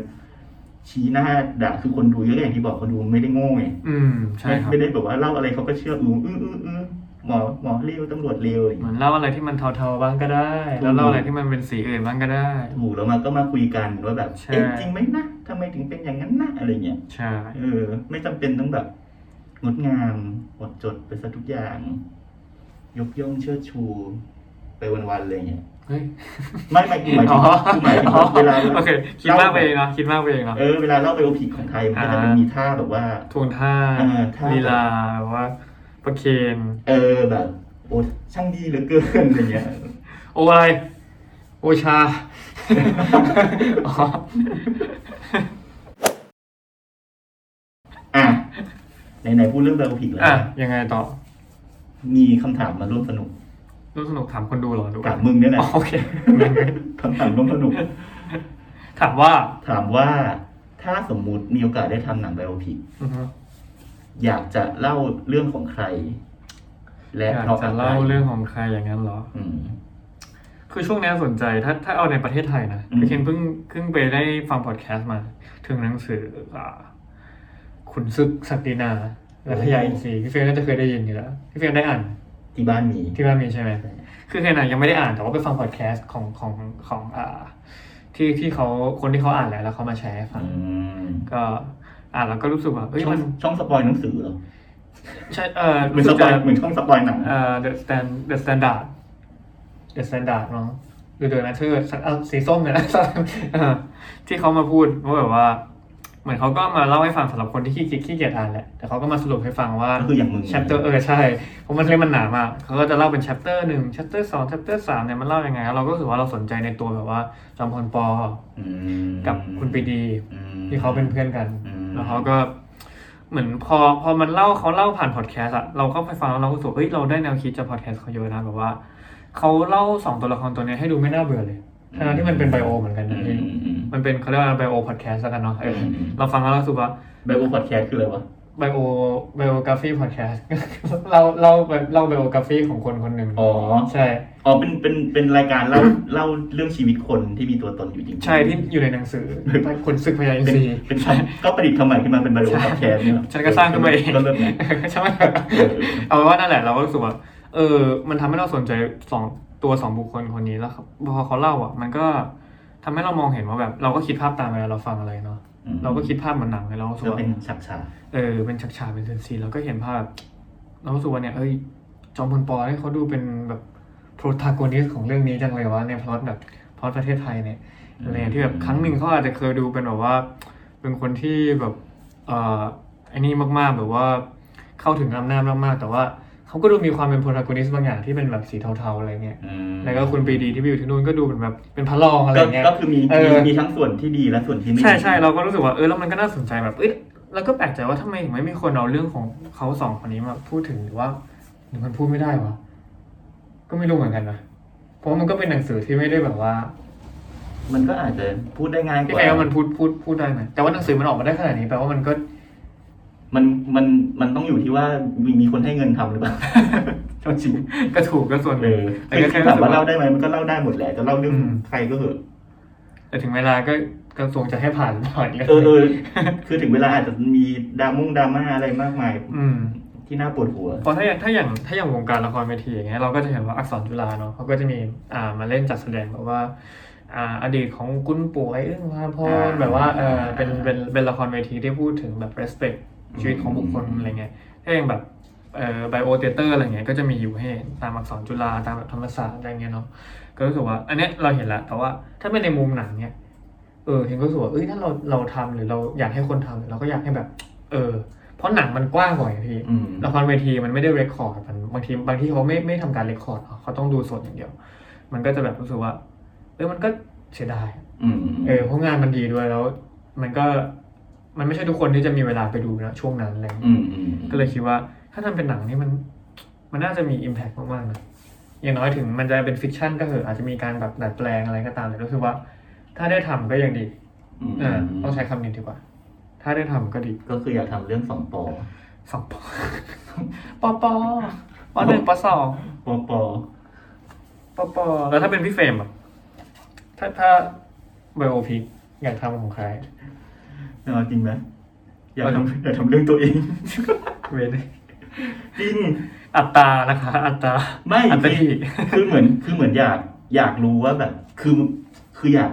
ชี้หน้าด่าคือคนดูเยอะอย่างที่บอกคนดูไม่ได้โง่ไงอืมใช่ครับไม่ได้แบบว่าเล่าอะไรเขาก็เชื่ออืออืออืออือ หมอหมอเร็วตำรวจเร็วอะไรอย่างเหมืเงี้อยนเล่าอะไรที่มันเทาๆบ้างก็ได้ แล้วเล่าอะไรที่มันเป็นสีอื่นบ้างก็ได้ ถูกแล้วมันก็มาคุยกันว่าแบบใช่ เอ๊ะจริงไหมนะทำไมถึงเป็นอย่างนั้นนะอะไรเงี้ยใช่ เออ ไม่จำเป็นต้องแบบงดงามหมดจดไปซะทุกอย่าง ยกย่องเชิดชู ไปวันๆเลยเงี้ยเฮ้ยไม่ไม่กูหมายถึอ๋งอกูหมายถึงว่าเวลา โอเค คิดมากไปเองเนาะคิดมากไปเองเนาะ เออเวลาเล่าไบโอพิกของไทยมันก็จะเป็นอ่ามี มีท่าแบบว่า ทวงท่าเออท่า ลีลาแบบว่า ประเคนเออแบบ โอ้ช่างดีเหลือเกินอะไรเงี้ยโออะไรโอชาอ๋ออะไหนๆพูดเรื่องไบโอพิกแล้วอะยังไงต่อ มีคำถามมาร่วมสนุกรู้สนุกถามคนดูเหรอดูถามมึงเนี่ยนะอ๋อโอเคคำถามร่วมสนุก ถามว่า ถามว่าถ้าสมมุติมีโอกาสได้ทำหนัง biopic อือฮึอยากจะเล่าเรื่องของใคร และอยากเพราะจะอะไรเล่าเรื่องของใครอย่างนั้นเหรอ อืม คือช่วงนี้สนใจถ้าถ้าเอาในประเทศไทยนะอืม คือเคนเพิ่งเพิ่งไปได้ฟังพอดแคสต์มา ถึงหนังสืออ่าขุนศึกศักดินา และพญาอินทรีพี่เฟรนน่าจะเคยได้ยินอยู่แล้วพี่เฟรนได้อ่านที่บ้านมี ที่บ้านมีใช่ไหม คือเคนอะยังไม่ได้อ่านแต่ว่าไปฟังพอดแคสต์ของของของอ่าที่ที่เขาคนที่เขาอ่านแล้วแล้วเขามาแชร์ให้ฟัง อืม ก็ อ่านแล้วก็รู้สึกว่าเอ้ยช่องมันช่อง spoil หนังสือเหรอใช่เออเหมือนรู้สสึกปอยจะเหมือนช่อง spoil หนังเอ่อ The Stand The Standard The Standard เนาะหรือ The Matter สักอะสีส้มเนี่ยนะเออที่เขามาพูดว่าแบบว่า เหมือนเขาก็มาเล่าให้ฟังสำหรับคนที่ขี้เกียจขี้เกียจอ่านแหละแต่เขาก็มาสรุปให้ฟังว่าก็คืออย่างมึง chapter เออใช่เพราะมันเล่มมันหนามากเขาก็จะเล่าเป็น chapter หนึ่ง chapter สอง chapter สามเนี่ยมันเล่ายังไงแล้วเราก็รู้สึกว่าเราสนใจในตัวแบบว่าจอมพลปออืมกับคุณปรีดีอืมที่เขาเป็นเพื่อนกัน อืม แล้วเขาก็เหมือนพอพอมันเล่าเขาเล่าผ่านพอดแคสต์อะเราก็ไปฟังแล้วเราก็รู้สึกเฮ้ยเราได้แนวคิดจากพอดแคสต์เขาเยอะนะแบบว่าเขาเล่าสองตัวละครตัวเนี้ยให้ดูไม่น่าเบื่อเลย ทั้งที่มันเป็น bio เหมือนกันอืนะมพี่อืมอืมมันเป็นเขาเรียกว่า bio พอดแคสต์กันเนาะเอออมเราฟังแล้วเรารู้สึกว่า bio พอดแคสต์คืออะไรวะ bio biography พอดแคสต์เราเราเล่า biography ของคนคนหนึ่งอ๋อใช่อ๋อเป็นเป็นเป็นรายการเล่าเล่าเรื่องชีวิตคนที่มีตัวตนอยู่จริงๆใช่ที่อยู่ในหนังสือคนศึกพญาอินเป็นทรีย์เป็นคำก็ประดิษฐ์คำใหม่ขึ้นมาเป็นไบโอพอดแคสต์เนี่ยฉันก็สร้างขึ้นมาเองก็เริ่มนะใช่ไหมเออเอาเป็นว่านั่นแหละเราก็รู้สึกว่าเออมันทำให้เราสนใจสอง ตัวสองบุคคลคนนี้แล้วครับพอเขาเล่าอะ มันก็ทำให้เรามองเห็นว่าแบบ เราก็คิดภาพตามเวลาเราฟังอะไรเนาะอืมเราก็คิดภาพเหมือนหนังเลยเรารู้สึกก็ว่าเป็นฉากฉากเออเป็นฉากๆเป็นซีนๆเราก็เห็นภาพเรารู้สึกว่าเนี่ยเอ้ยจอมพลปอเนี่ยเขาดูเป็นแบบโปรตากนิสของเรื่องนี้จังเลยวะในพล็อตแบบพล็อตประเทศไทยเนี่ยอะไรอย่างที่แบบครั้งหนึ่งเขาอาจจะเคยดูเป็นแบบว่า เป็นคนที่แบบเอ่อไอ้นี่มากๆแบบว่าเข้าถึงอำนาจมากๆ แต่ว่า เขาก็ดูมีความเป็นโปรตากนิสบางอย่างที่เป็นแบบสีเทาๆอะไรเงี้ย อืมแล้วก็คุณปรีดีที่ไปอยู่ที่นู่นก็ดูเป็นแบบเป็นพระรองอะไรก็เงี้ย ก็คือมีเอมีอ มีทั้งส่วนที่ดีและส่วนที่ไม่ดี ใช่ใช่เราก็รู้สึกว่าเออแล้วมันก็น่าสนใจแบบเอ้ยแล้วก็แปลกใจว่าทำไมถึงไม่มีคนเอาเรื่องของเขาสองคนนี้มาพูดถึงหรือว่าหรือมันพูดไม่ได้วะก็ไม่รู้เหมือนกันนะเพราะว่ามันก็เป็นหนังสือที่ไม่ได้แบบว่ามันก็อาจจะพูดได้ง่ายกพี่ว่า แปลว่ามันพูดพูดพูดได้ไหมแต่ว่าหนังสือมันออกมาได้ขนาดนี้แปลว่ามันก็ มันมันมันต้องอยู่ที่ว่ามีมีคนให้เงินทำหรือเปล่าจริงก็ถูกก็ส่วนหเอนึ่ง อแต่คือก็แค่ถามว่ารู้สึกว่า เล่าได้ไหมมันก็เล่าได้หมดแหละจะเล่าเรื่องอืมใครก็เหอะ แต่ถึงเวลาก็กระทรวงจะให้ผ่านหรือเปล่าอีกเรื่องเออเออคือถึงเวลาอาจจะมีดราม่งดราม่าอะไรมากมายอืมที่น่าปวดหัว เพราะถ้าอย่างถ้าอย่างถ้าอย่างวงการละครเวทีอย่างเงี้ยเราก็จะเห็นว่าอักษรจุฬาเนาะเขาก็จะมีอ่ามาเล่นจัดแสดงแบบว่าอ่าอดีตของคุณป๋วยอึ๊งภากรณ์อ่า แบบว่าเออเป็นเป็นเป็นละครเวทีที่พูดถึงแบบ respect ชีวิตของบุคคลอืมอะไรเงี้ยถ้าอย่างแบบเอ่อ bio theater อะไรเงี้ยก็จะมีอยู่ให้เห็นตามอักษรจุฬาตามแบบธรรมศาสตร์อะไรเงี้ยเนาะก็รู้สึกว่า อันเนี้ยเราเห็นแล้วแต่ว่าถ้าเป็นในมุมหนังเนี้ยเออเห็นก็รู้สึกว่าเอ้ยถ้าเราเราทำหรือเราอยากให้คนทำเราก็อยากให้แบบ เออ เพราะหนังมันกว้างกว่าไงพี่อืมละครเวทีมันไม่ได้เรคคอร์ดมันบางทีบางที่เขาไม่ไม่ทำการเรคคอร์ดเขาต้องดูสดอย่างเดียว มันก็จะแบบรู้สึกว่าเออมันก็เสียดายอืมเออเพราะงานมันดีด้วยแล้ว มันก็ มันไม่ใช่ทุกคนที่จะมีเวลาไปดูนะช่วงนั้นอะไรอย่างอืเงี้ยมอืมก็เลยคิดว่า ถ้าทำเป็นหนังนี่มัน มันน่าจะมี impact มากๆนะอย่างน้อยถึงมันจะเป็น fiction ก็เถอะอาจจะมีการแบบดัดแปลงอะไรก็ตามแต่รู้สึกว่า ถ้าได้ทำก็ยังดีอืมเออต้องใช้คำนี้ดีกว่า ถ้าได้ทำก็ดีก็คืออยากทำเรื่องสองปอสองปอปอปอปอหนึ่งปอสอง ปอปอปอปอแล้วถ้าเป็นพี่เฟรมอะถ้าถ้า biopic อยากทำของใคร เอาจริงไหมอยากทำอยากทำเรื่องตัวเองเวนจริงอัตรานะคะ อัตราไม่อัตราคือที่คือเหมือนคือเหมือนอยากอยากรู้ว่าแบบ คือคืออยาก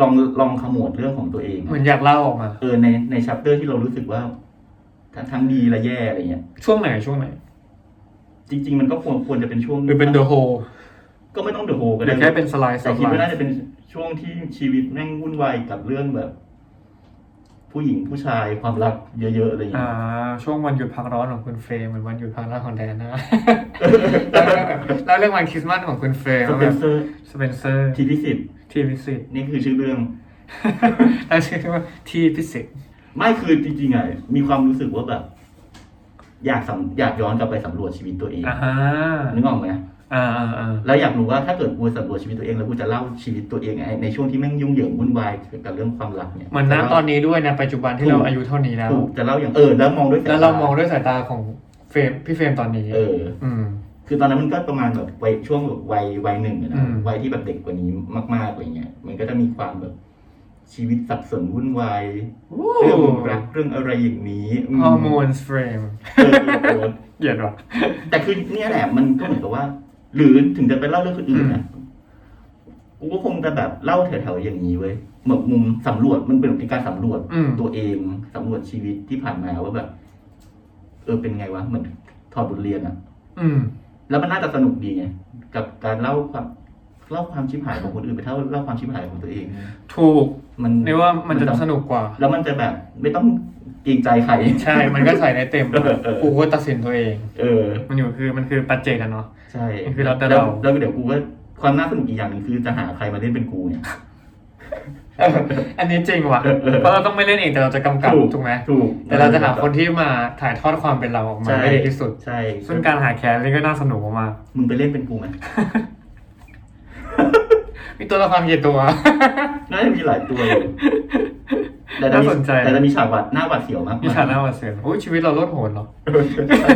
ลองลองขมวดเรื่องของตัวเอง เหมือนอยากเล่าออกมา เออในในชัปเตอร์ที่เรารู้สึกว่าทั้งทั้งดีและแย่อะไรเงี้ย ช่วงไหนช่วงไหน จริง ๆ มันก็ควรควรจะเป็นช่วงหรือเป็น The Whole ก็ไม่ต้องเดอะโฮก็หรืได้อแค่เป็นสไลด์สแต่ไลคิดว่าด์น่าจะเป็นช่วงที่ชีวิตแม่งวุ่นวายกับเรื่องแบบ ผู้หญิงผู้ชายความรักเยอะๆอะไรอย่างอ่าเงี้ยช่วงวันหยุดพักร้อนของคุณเฟรมเหมือนวันหยุดพักร้อนของแดนนะ แล้วเรื่องวันคริสต์มาสของคุณเฟรมสเปนเซอร์สเปนเซอร์ทีพิสิทธิ์ที่พิสิทธิ์นี่คือชื่อเรื่องแล้วชื่อว่าที่พิสิทธิ์ไม่คือจริงๆอะมีความรู้สึกว่าแบบ อยากสำอยากย้อนกลับไปสำรวจชีวิตตัวเองอ่าฮะนึกออกไหม อ่าอ่าอ่าแล้วอยากรู้ว่าถ้าเกิดกูสำรวจชีวิตตัวเองแล้วกูจะเล่าชีวิตตัวเองไงในช่วงที่แม่งยุ่งเหยิงวุ่นวายกับเรื่องความรักเนี่ยเหมือนณตอนนี้ด้วยนะปัจจุบันที่เราอายุเท่านี้แล้วถูกจะเล่าอย่างเออแล้วมองด้วยสยแล้วเรามองด้วยสายตาของเฟรมพี่เฟรมตอนนี้ เออ อืมคือตอนนั้นมันก็ประมาณแบบวัยช่วงแบบวัยวัยหนึ่งอะอืนะมวัยที่แบบเด็กกว่านี้มากๆอะไรเงี้ยมันก็จะมีความแบบชีวิตสับสนวุ่นวายเรื่องรักเรื่องอะไรอย่างนี้มฮอร์โมนเฟรมเออเออเออเหยียดว่ะแต่คือเนี่ยแหละมันก็เหมือนกับว่า หรือถึงจะไปเล่าเรื่องคนอื่นนะกูก็คงจะแบบเล่าแถวๆอย่างนี้เว้ยเหมือนมุมสำรวจมันเป็นการสำรวจอืม ตัวเองสำรวจชีวิตที่ผ่านมาว่าแบบ เออเป็นไงวะเหมือนถอดบทเรียนอะอืม แล้วมันน่าจะสนุกดีไงกับการเล่าความ เล่าความชิบหายของคนอื่นไปเท่าเล่าความชิบหายของตัวเอง ถูกมันนี่ว่ามันจะสนุกกว่า แล้วมันจะแบบไม่ต้องเกรงใจใครใช่ มันก็ใส่ได้เต็มเออเออกูก็ตัดสินตัวเอง เออ มันอยู่คือมันคือปัจเจกกันเนาะใช่มันคือเราแต่แล้วเราแล้วเดี๋ยวกูว่าความน่าสนุกอีกอย่างหนึงคือจะหาใครมาเล่นเป็นกูเนี่ยเอออันนี้จริงว่ะเออเออเพราะเราต้องไม่เล่นเองแต่เราจะกำกับถูกไหมถูก แต่เราจะหาคนที่มาถ่ายทอดความเป็นเราออกมาใช่ได้ดีที่สุด ใช่ ซึ่งการหาแคสนี่ก็น่าสนุกมากมึงไปเล่นเป็นกูไหมๆ มีตัวละครกี่ตัว น่าจะมีหลายตัวอยู่แต่จะน่ามีสนใจ แต่จะมีฉากหวาดหน้าหวาดเสียวมากมีฉากหน้าหวาดเสียวโอ้ยชีวิตเราโลดโหนเหรอเออใช่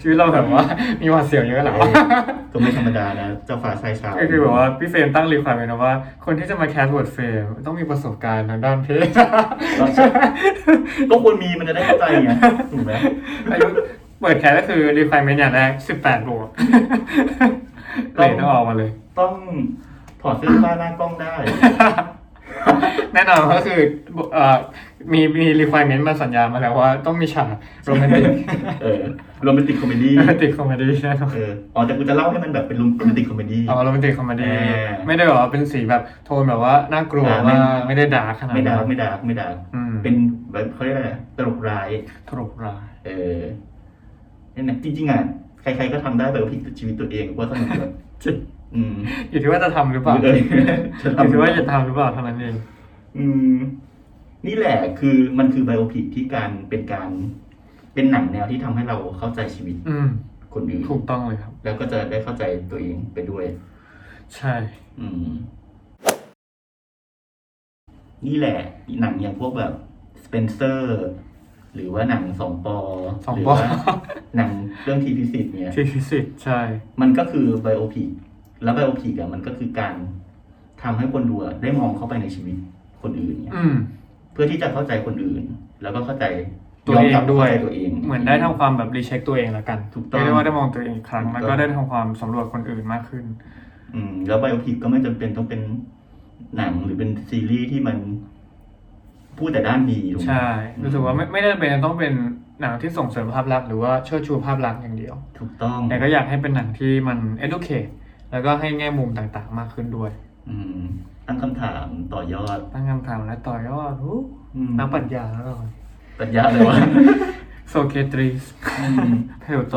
ชีวิตเราแบบว่า มีหวาดเสียวเยอะเหรอ ก็ไม่ธรรมดานะเจ้าฟ้าชายชาวก็คือแบบว่าพี่เฟรมตั้ง require ไว้นะว่า คนที่จะมา cast บทเฟรมต้องมีประสบการณ์ทางด้านเพศก็ควรมีมันจะได้เข้าใจไงถูกไหมอายุเปิด cast ก็คือ require main อย่างแรกสิบแปดบวกเลทต้องออกมาเลย ต้องถ อดเสื้อผ้าหน้ากล้องได้ แน่นอนก็คือเอ่อมีมี requirement มาสัญญามาแล้วว่าต้องมีฉากโรแมนติกเออโรแมนติกคอมเมดี้โรแมนติกคอมเมดี้แน่นอนเอออ๋อแต่กูจะเล่าให้มันแบบเป็นโรแมนติกคอมเมดี้ เอาโรแมนติกคอมเมดี้เออไม่ได้แบบว่าเป็นสีแบบโทนแบบว่าน่ากลัวอ่าไม่ มากไม่ได้ dark ขนาดไม่ดานั้ร์กน ไม่ dark ไม่ dark ไม่ dark อืม เป็นแบบเขาเรียกอะไรนะตลกร้าย ตลกร้ายเออเนี่ยนะจริงๆอะใครๆก็ทำได้แบบพลิกชีวิตตัวเองว่าสนุกเลย จริง อืมอยู่ที่ว่าจะทำหรือเปล่าเอออจะยู่ที่ว่าทำจะทำหรือเปล่าเท่านั้นเอง อืม นี่แหละคือมันคือไบโอพิกที่การเป็นการเป็นหนังแนวที่ทำให้เราเข้าใจชีวิตอืม คนอื่นถูกต้องเลยครับ แล้วก็จะได้เข้าใจตัวเองไปด้วย ใช่ อืม นี่แหละ หนังอย่างพวกแบบสเปนเซอร์ หรือว่าหนังสองปอสองหรืปอว่าหนังเรื่องทีพิสิทธิ์เนี่ยที่ฟิสิกส์ใช่ มันก็คือ biopic แล้ว biopic อะมันก็คือการทำให้คนดูอะได้มองเข้าไปในชีวิตคนอื่นเนี่ยอืม เพื่อที่จะเข้าใจคนอื่น แล้วก็เข้าใจตัวเองย้อนกลับด้วยเข้าใจตัวเอง เหมือนได้ทำความแบบ recheck ตัวเองละกันถูกต้องเรียกได้ว่าได้มองตัวเองอีกครั้งถูกต้องแล้วก็ได้ทำความสำรวจคนอื่นมากขึ้น อืม แล้ว biopic ก็ไม่จำเป็นต้องเป็นหนังหรือเป็นซีรีส์ที่มันพูดแต่ด้านดีถูกไหมใช่ รู้สึกว่าไม่ไม่ได้เป็นต้องเป็นหนังที่ส่งเสริมภาพลักษณ์หรือว่าเชิดชูภาพลักษณ์อย่างเดียว ถูกต้อง แต่ก็อยากให้เป็นหนังที่มัน educate แล้วก็ให้แง่มุมต่างๆ มากขึ้นด้วย อืมตั้งคำถามต่อยอดตั้งคำถามและต่อยอดอู้อืมนักปรัชญาแล้วเราปรัญญาเลยว่าโซเคตรีสอืม เพลโต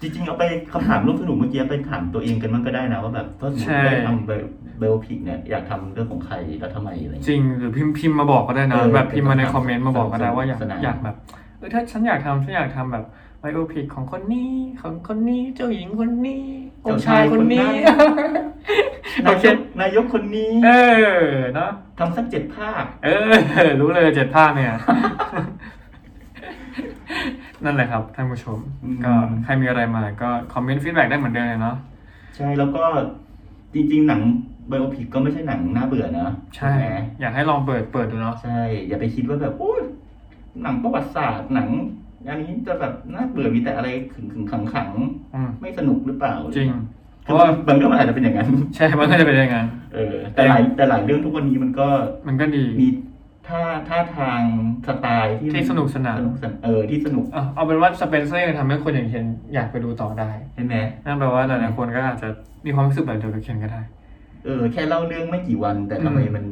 จริงๆเอาไปคำถามร่วมสนุกเมื่อกี้ไปถามตัวเองกันมันก็ได้นะว่าแบบถ้าสมมติได้ทำ biopic เนี่ยอยากทำเรื่องของใครแล้วทำไมอะไรอย่างจเงี้ย จริงหรือพิมพ์พิมพ์มาบอกก็ได้นะเออแบบพิมพ์มาในคอมเมนต์มาบอกก็ได้สนุกว่าอยากสนาน อยากแบบเออถ้าฉันอยากทำฉันอยากทำแบบ biopic ของคนนี้ของคนนี้เจ้าหญิงคนนี้องค์ชายคนนี้โอนายกนายกคนนี้ เออเนาะทำสักเจ็ดภาคเออ รู้เลยเจ็ดภาคเนี่ย นั่นแหละครับท่านผู้ชมอืมก็ใครมีอะไรมาก็คอมเมนต์ฟีดแบ็กได้เหมือนเดิมเลยเนาะใช่แล้วก็จริง ๆ หนังไบโอพิกก็ไม่ใช่หนังน่าเบื่อนะใช่ถูกไหมอยากให้ลองเปิดเปิดดูเนาะใช่ อย่าไปคิดว่าแบบโอ้ยหนังประวัติศาสตร์หนัง อันนี้จะแบบน่าเบื่อมีแต่อะไรขึงขึงขังขังอืมๆไม่สนุกหรือเปล่าจริง เพเพราะราะว่าว่าบางเรื่องมันอาจจะเป็นอย่างนั้น ใช่มันก็จะเป็นอย่างนั้นเออ แต่หลายแต่หลายเรื่องทุกวันนี้มันก็มันก็ดีมีท่าท่าทางสไตล์ที่ที่สนุกสนานสนุกสนเออที่สนุกอะเอาเป็นว่าสเปนเซอร์ยังทำให้คนอย่างเคนอยากไปดูต่อได้ ใช่ไหมนั่นแปลว่าหลายๆคนก็อาจจะมีความรู้สึกแบบเดียวกับเคนก็ได้ เออ แค่เล่าเรื่องไม่กี่วันแต่อืมทำไมมัน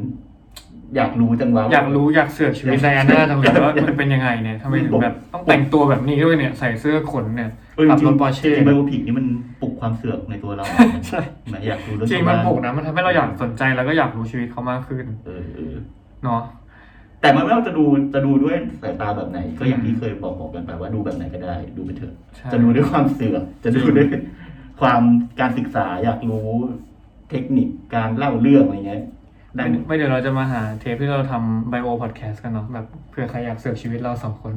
อยากรู้จังวะอยากรู้อยากเสือกชีวิตไดอาน่าจังเลยว่ามันเป็นยังไงเนี่ยทำไมถึงแบบต้องแต่งตัวแบบนี้ด้วยเนี่ยใส่เสื้อขนเนี่ยเออขับรถปอร์ๆ จริงๆจริง biopic นี่มันปลุกความเสือกในตัวเราใช่เหมือนอยากรู้เรื่องจริงชาวมันบ้าปลุกนะมันทำให้เราอยากสนใจแล้วก็อยากรู้ชีวิตเขามากขึ้นเออเออเนาะแต่มันไม่ว่าจะดูจะดูด้วยสายตาแบบไหน ก็อย่างที่เคยบอกบอกกันไปว่าดูแบบไหนก็ได้ ดูไปเถอะใช่จะดูด้วยความเสือกจะดูด้วยความการศึกษาอยากรู้เทคนิคการเล่าเรื่องอะไรเงี้ย ได้ไม่หมดไม่เดี๋ยวเราจะมาหาเทปที่เราทำไบโอพอดแคสต์กันเนาะแบบเผื่อใครอยากเสือกชีวิตเราสองคน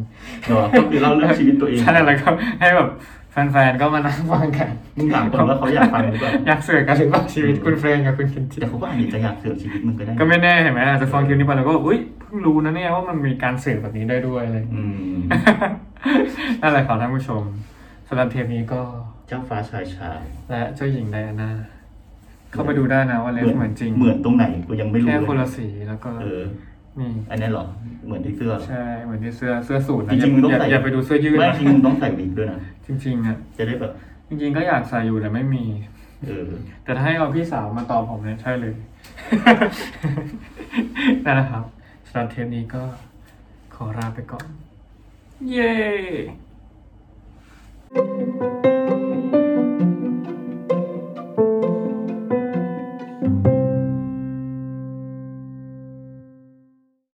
เนาะก็คือเล่าเรื่องชีวิตตัวเองใช่แล้วก็ให้แบบแฟนๆก็มานั่งฟังกันมึงถามคนว่าเขาอยากฟังหรือเปล่าอยากเสือกกันหรือเปล่าชีวิตคุณเฟรนกับคุณเคนจิแต่เขาก็อาจจะอยากเสือกชีวิตมึงก็ได้ก็ไม่แน่เห็นไหมอาจจะฟังคลิปนี้ไปแล้วก็อุ้ยเพิ่งรู้นะเนี่ยว่ามันมีการเสือกแบบนี้ได้ด้วยอะไรอย่างอืเงี้ยมนั่นแหละครับท่านผู้ชมสำหรับเทปนี้ก็เจ้าฟ้าชายชายและเจ้าหญิงไดอาน่า เข้าไปดูได้นะว่าเลสเหมือนจริงเหมือนตรงไหนกูยังไม่รู้แค่เลยคนละสีแล้วก็เออนี่อันนี้เหรอเหมือนที่เสื้อเหรอใช่เหมือนที่เสื้อเสื้อสูทนะจริงๆมึงต้องอย่าใส่อย่าไปดูเสื้อยืดไม่นะจริงมึงต้องใส่วิกด้วยนะจริงๆอะจะได้แบบจริงๆก็อยากใส่อยู่แต่ไม่มีเออแต่ถ้าให้เอาพี่สาวมาตอบผมเนี่ยใช่เลยนั่นแหละครับสำหรับเทปนี้ก็ขอลาไปก่อน เย้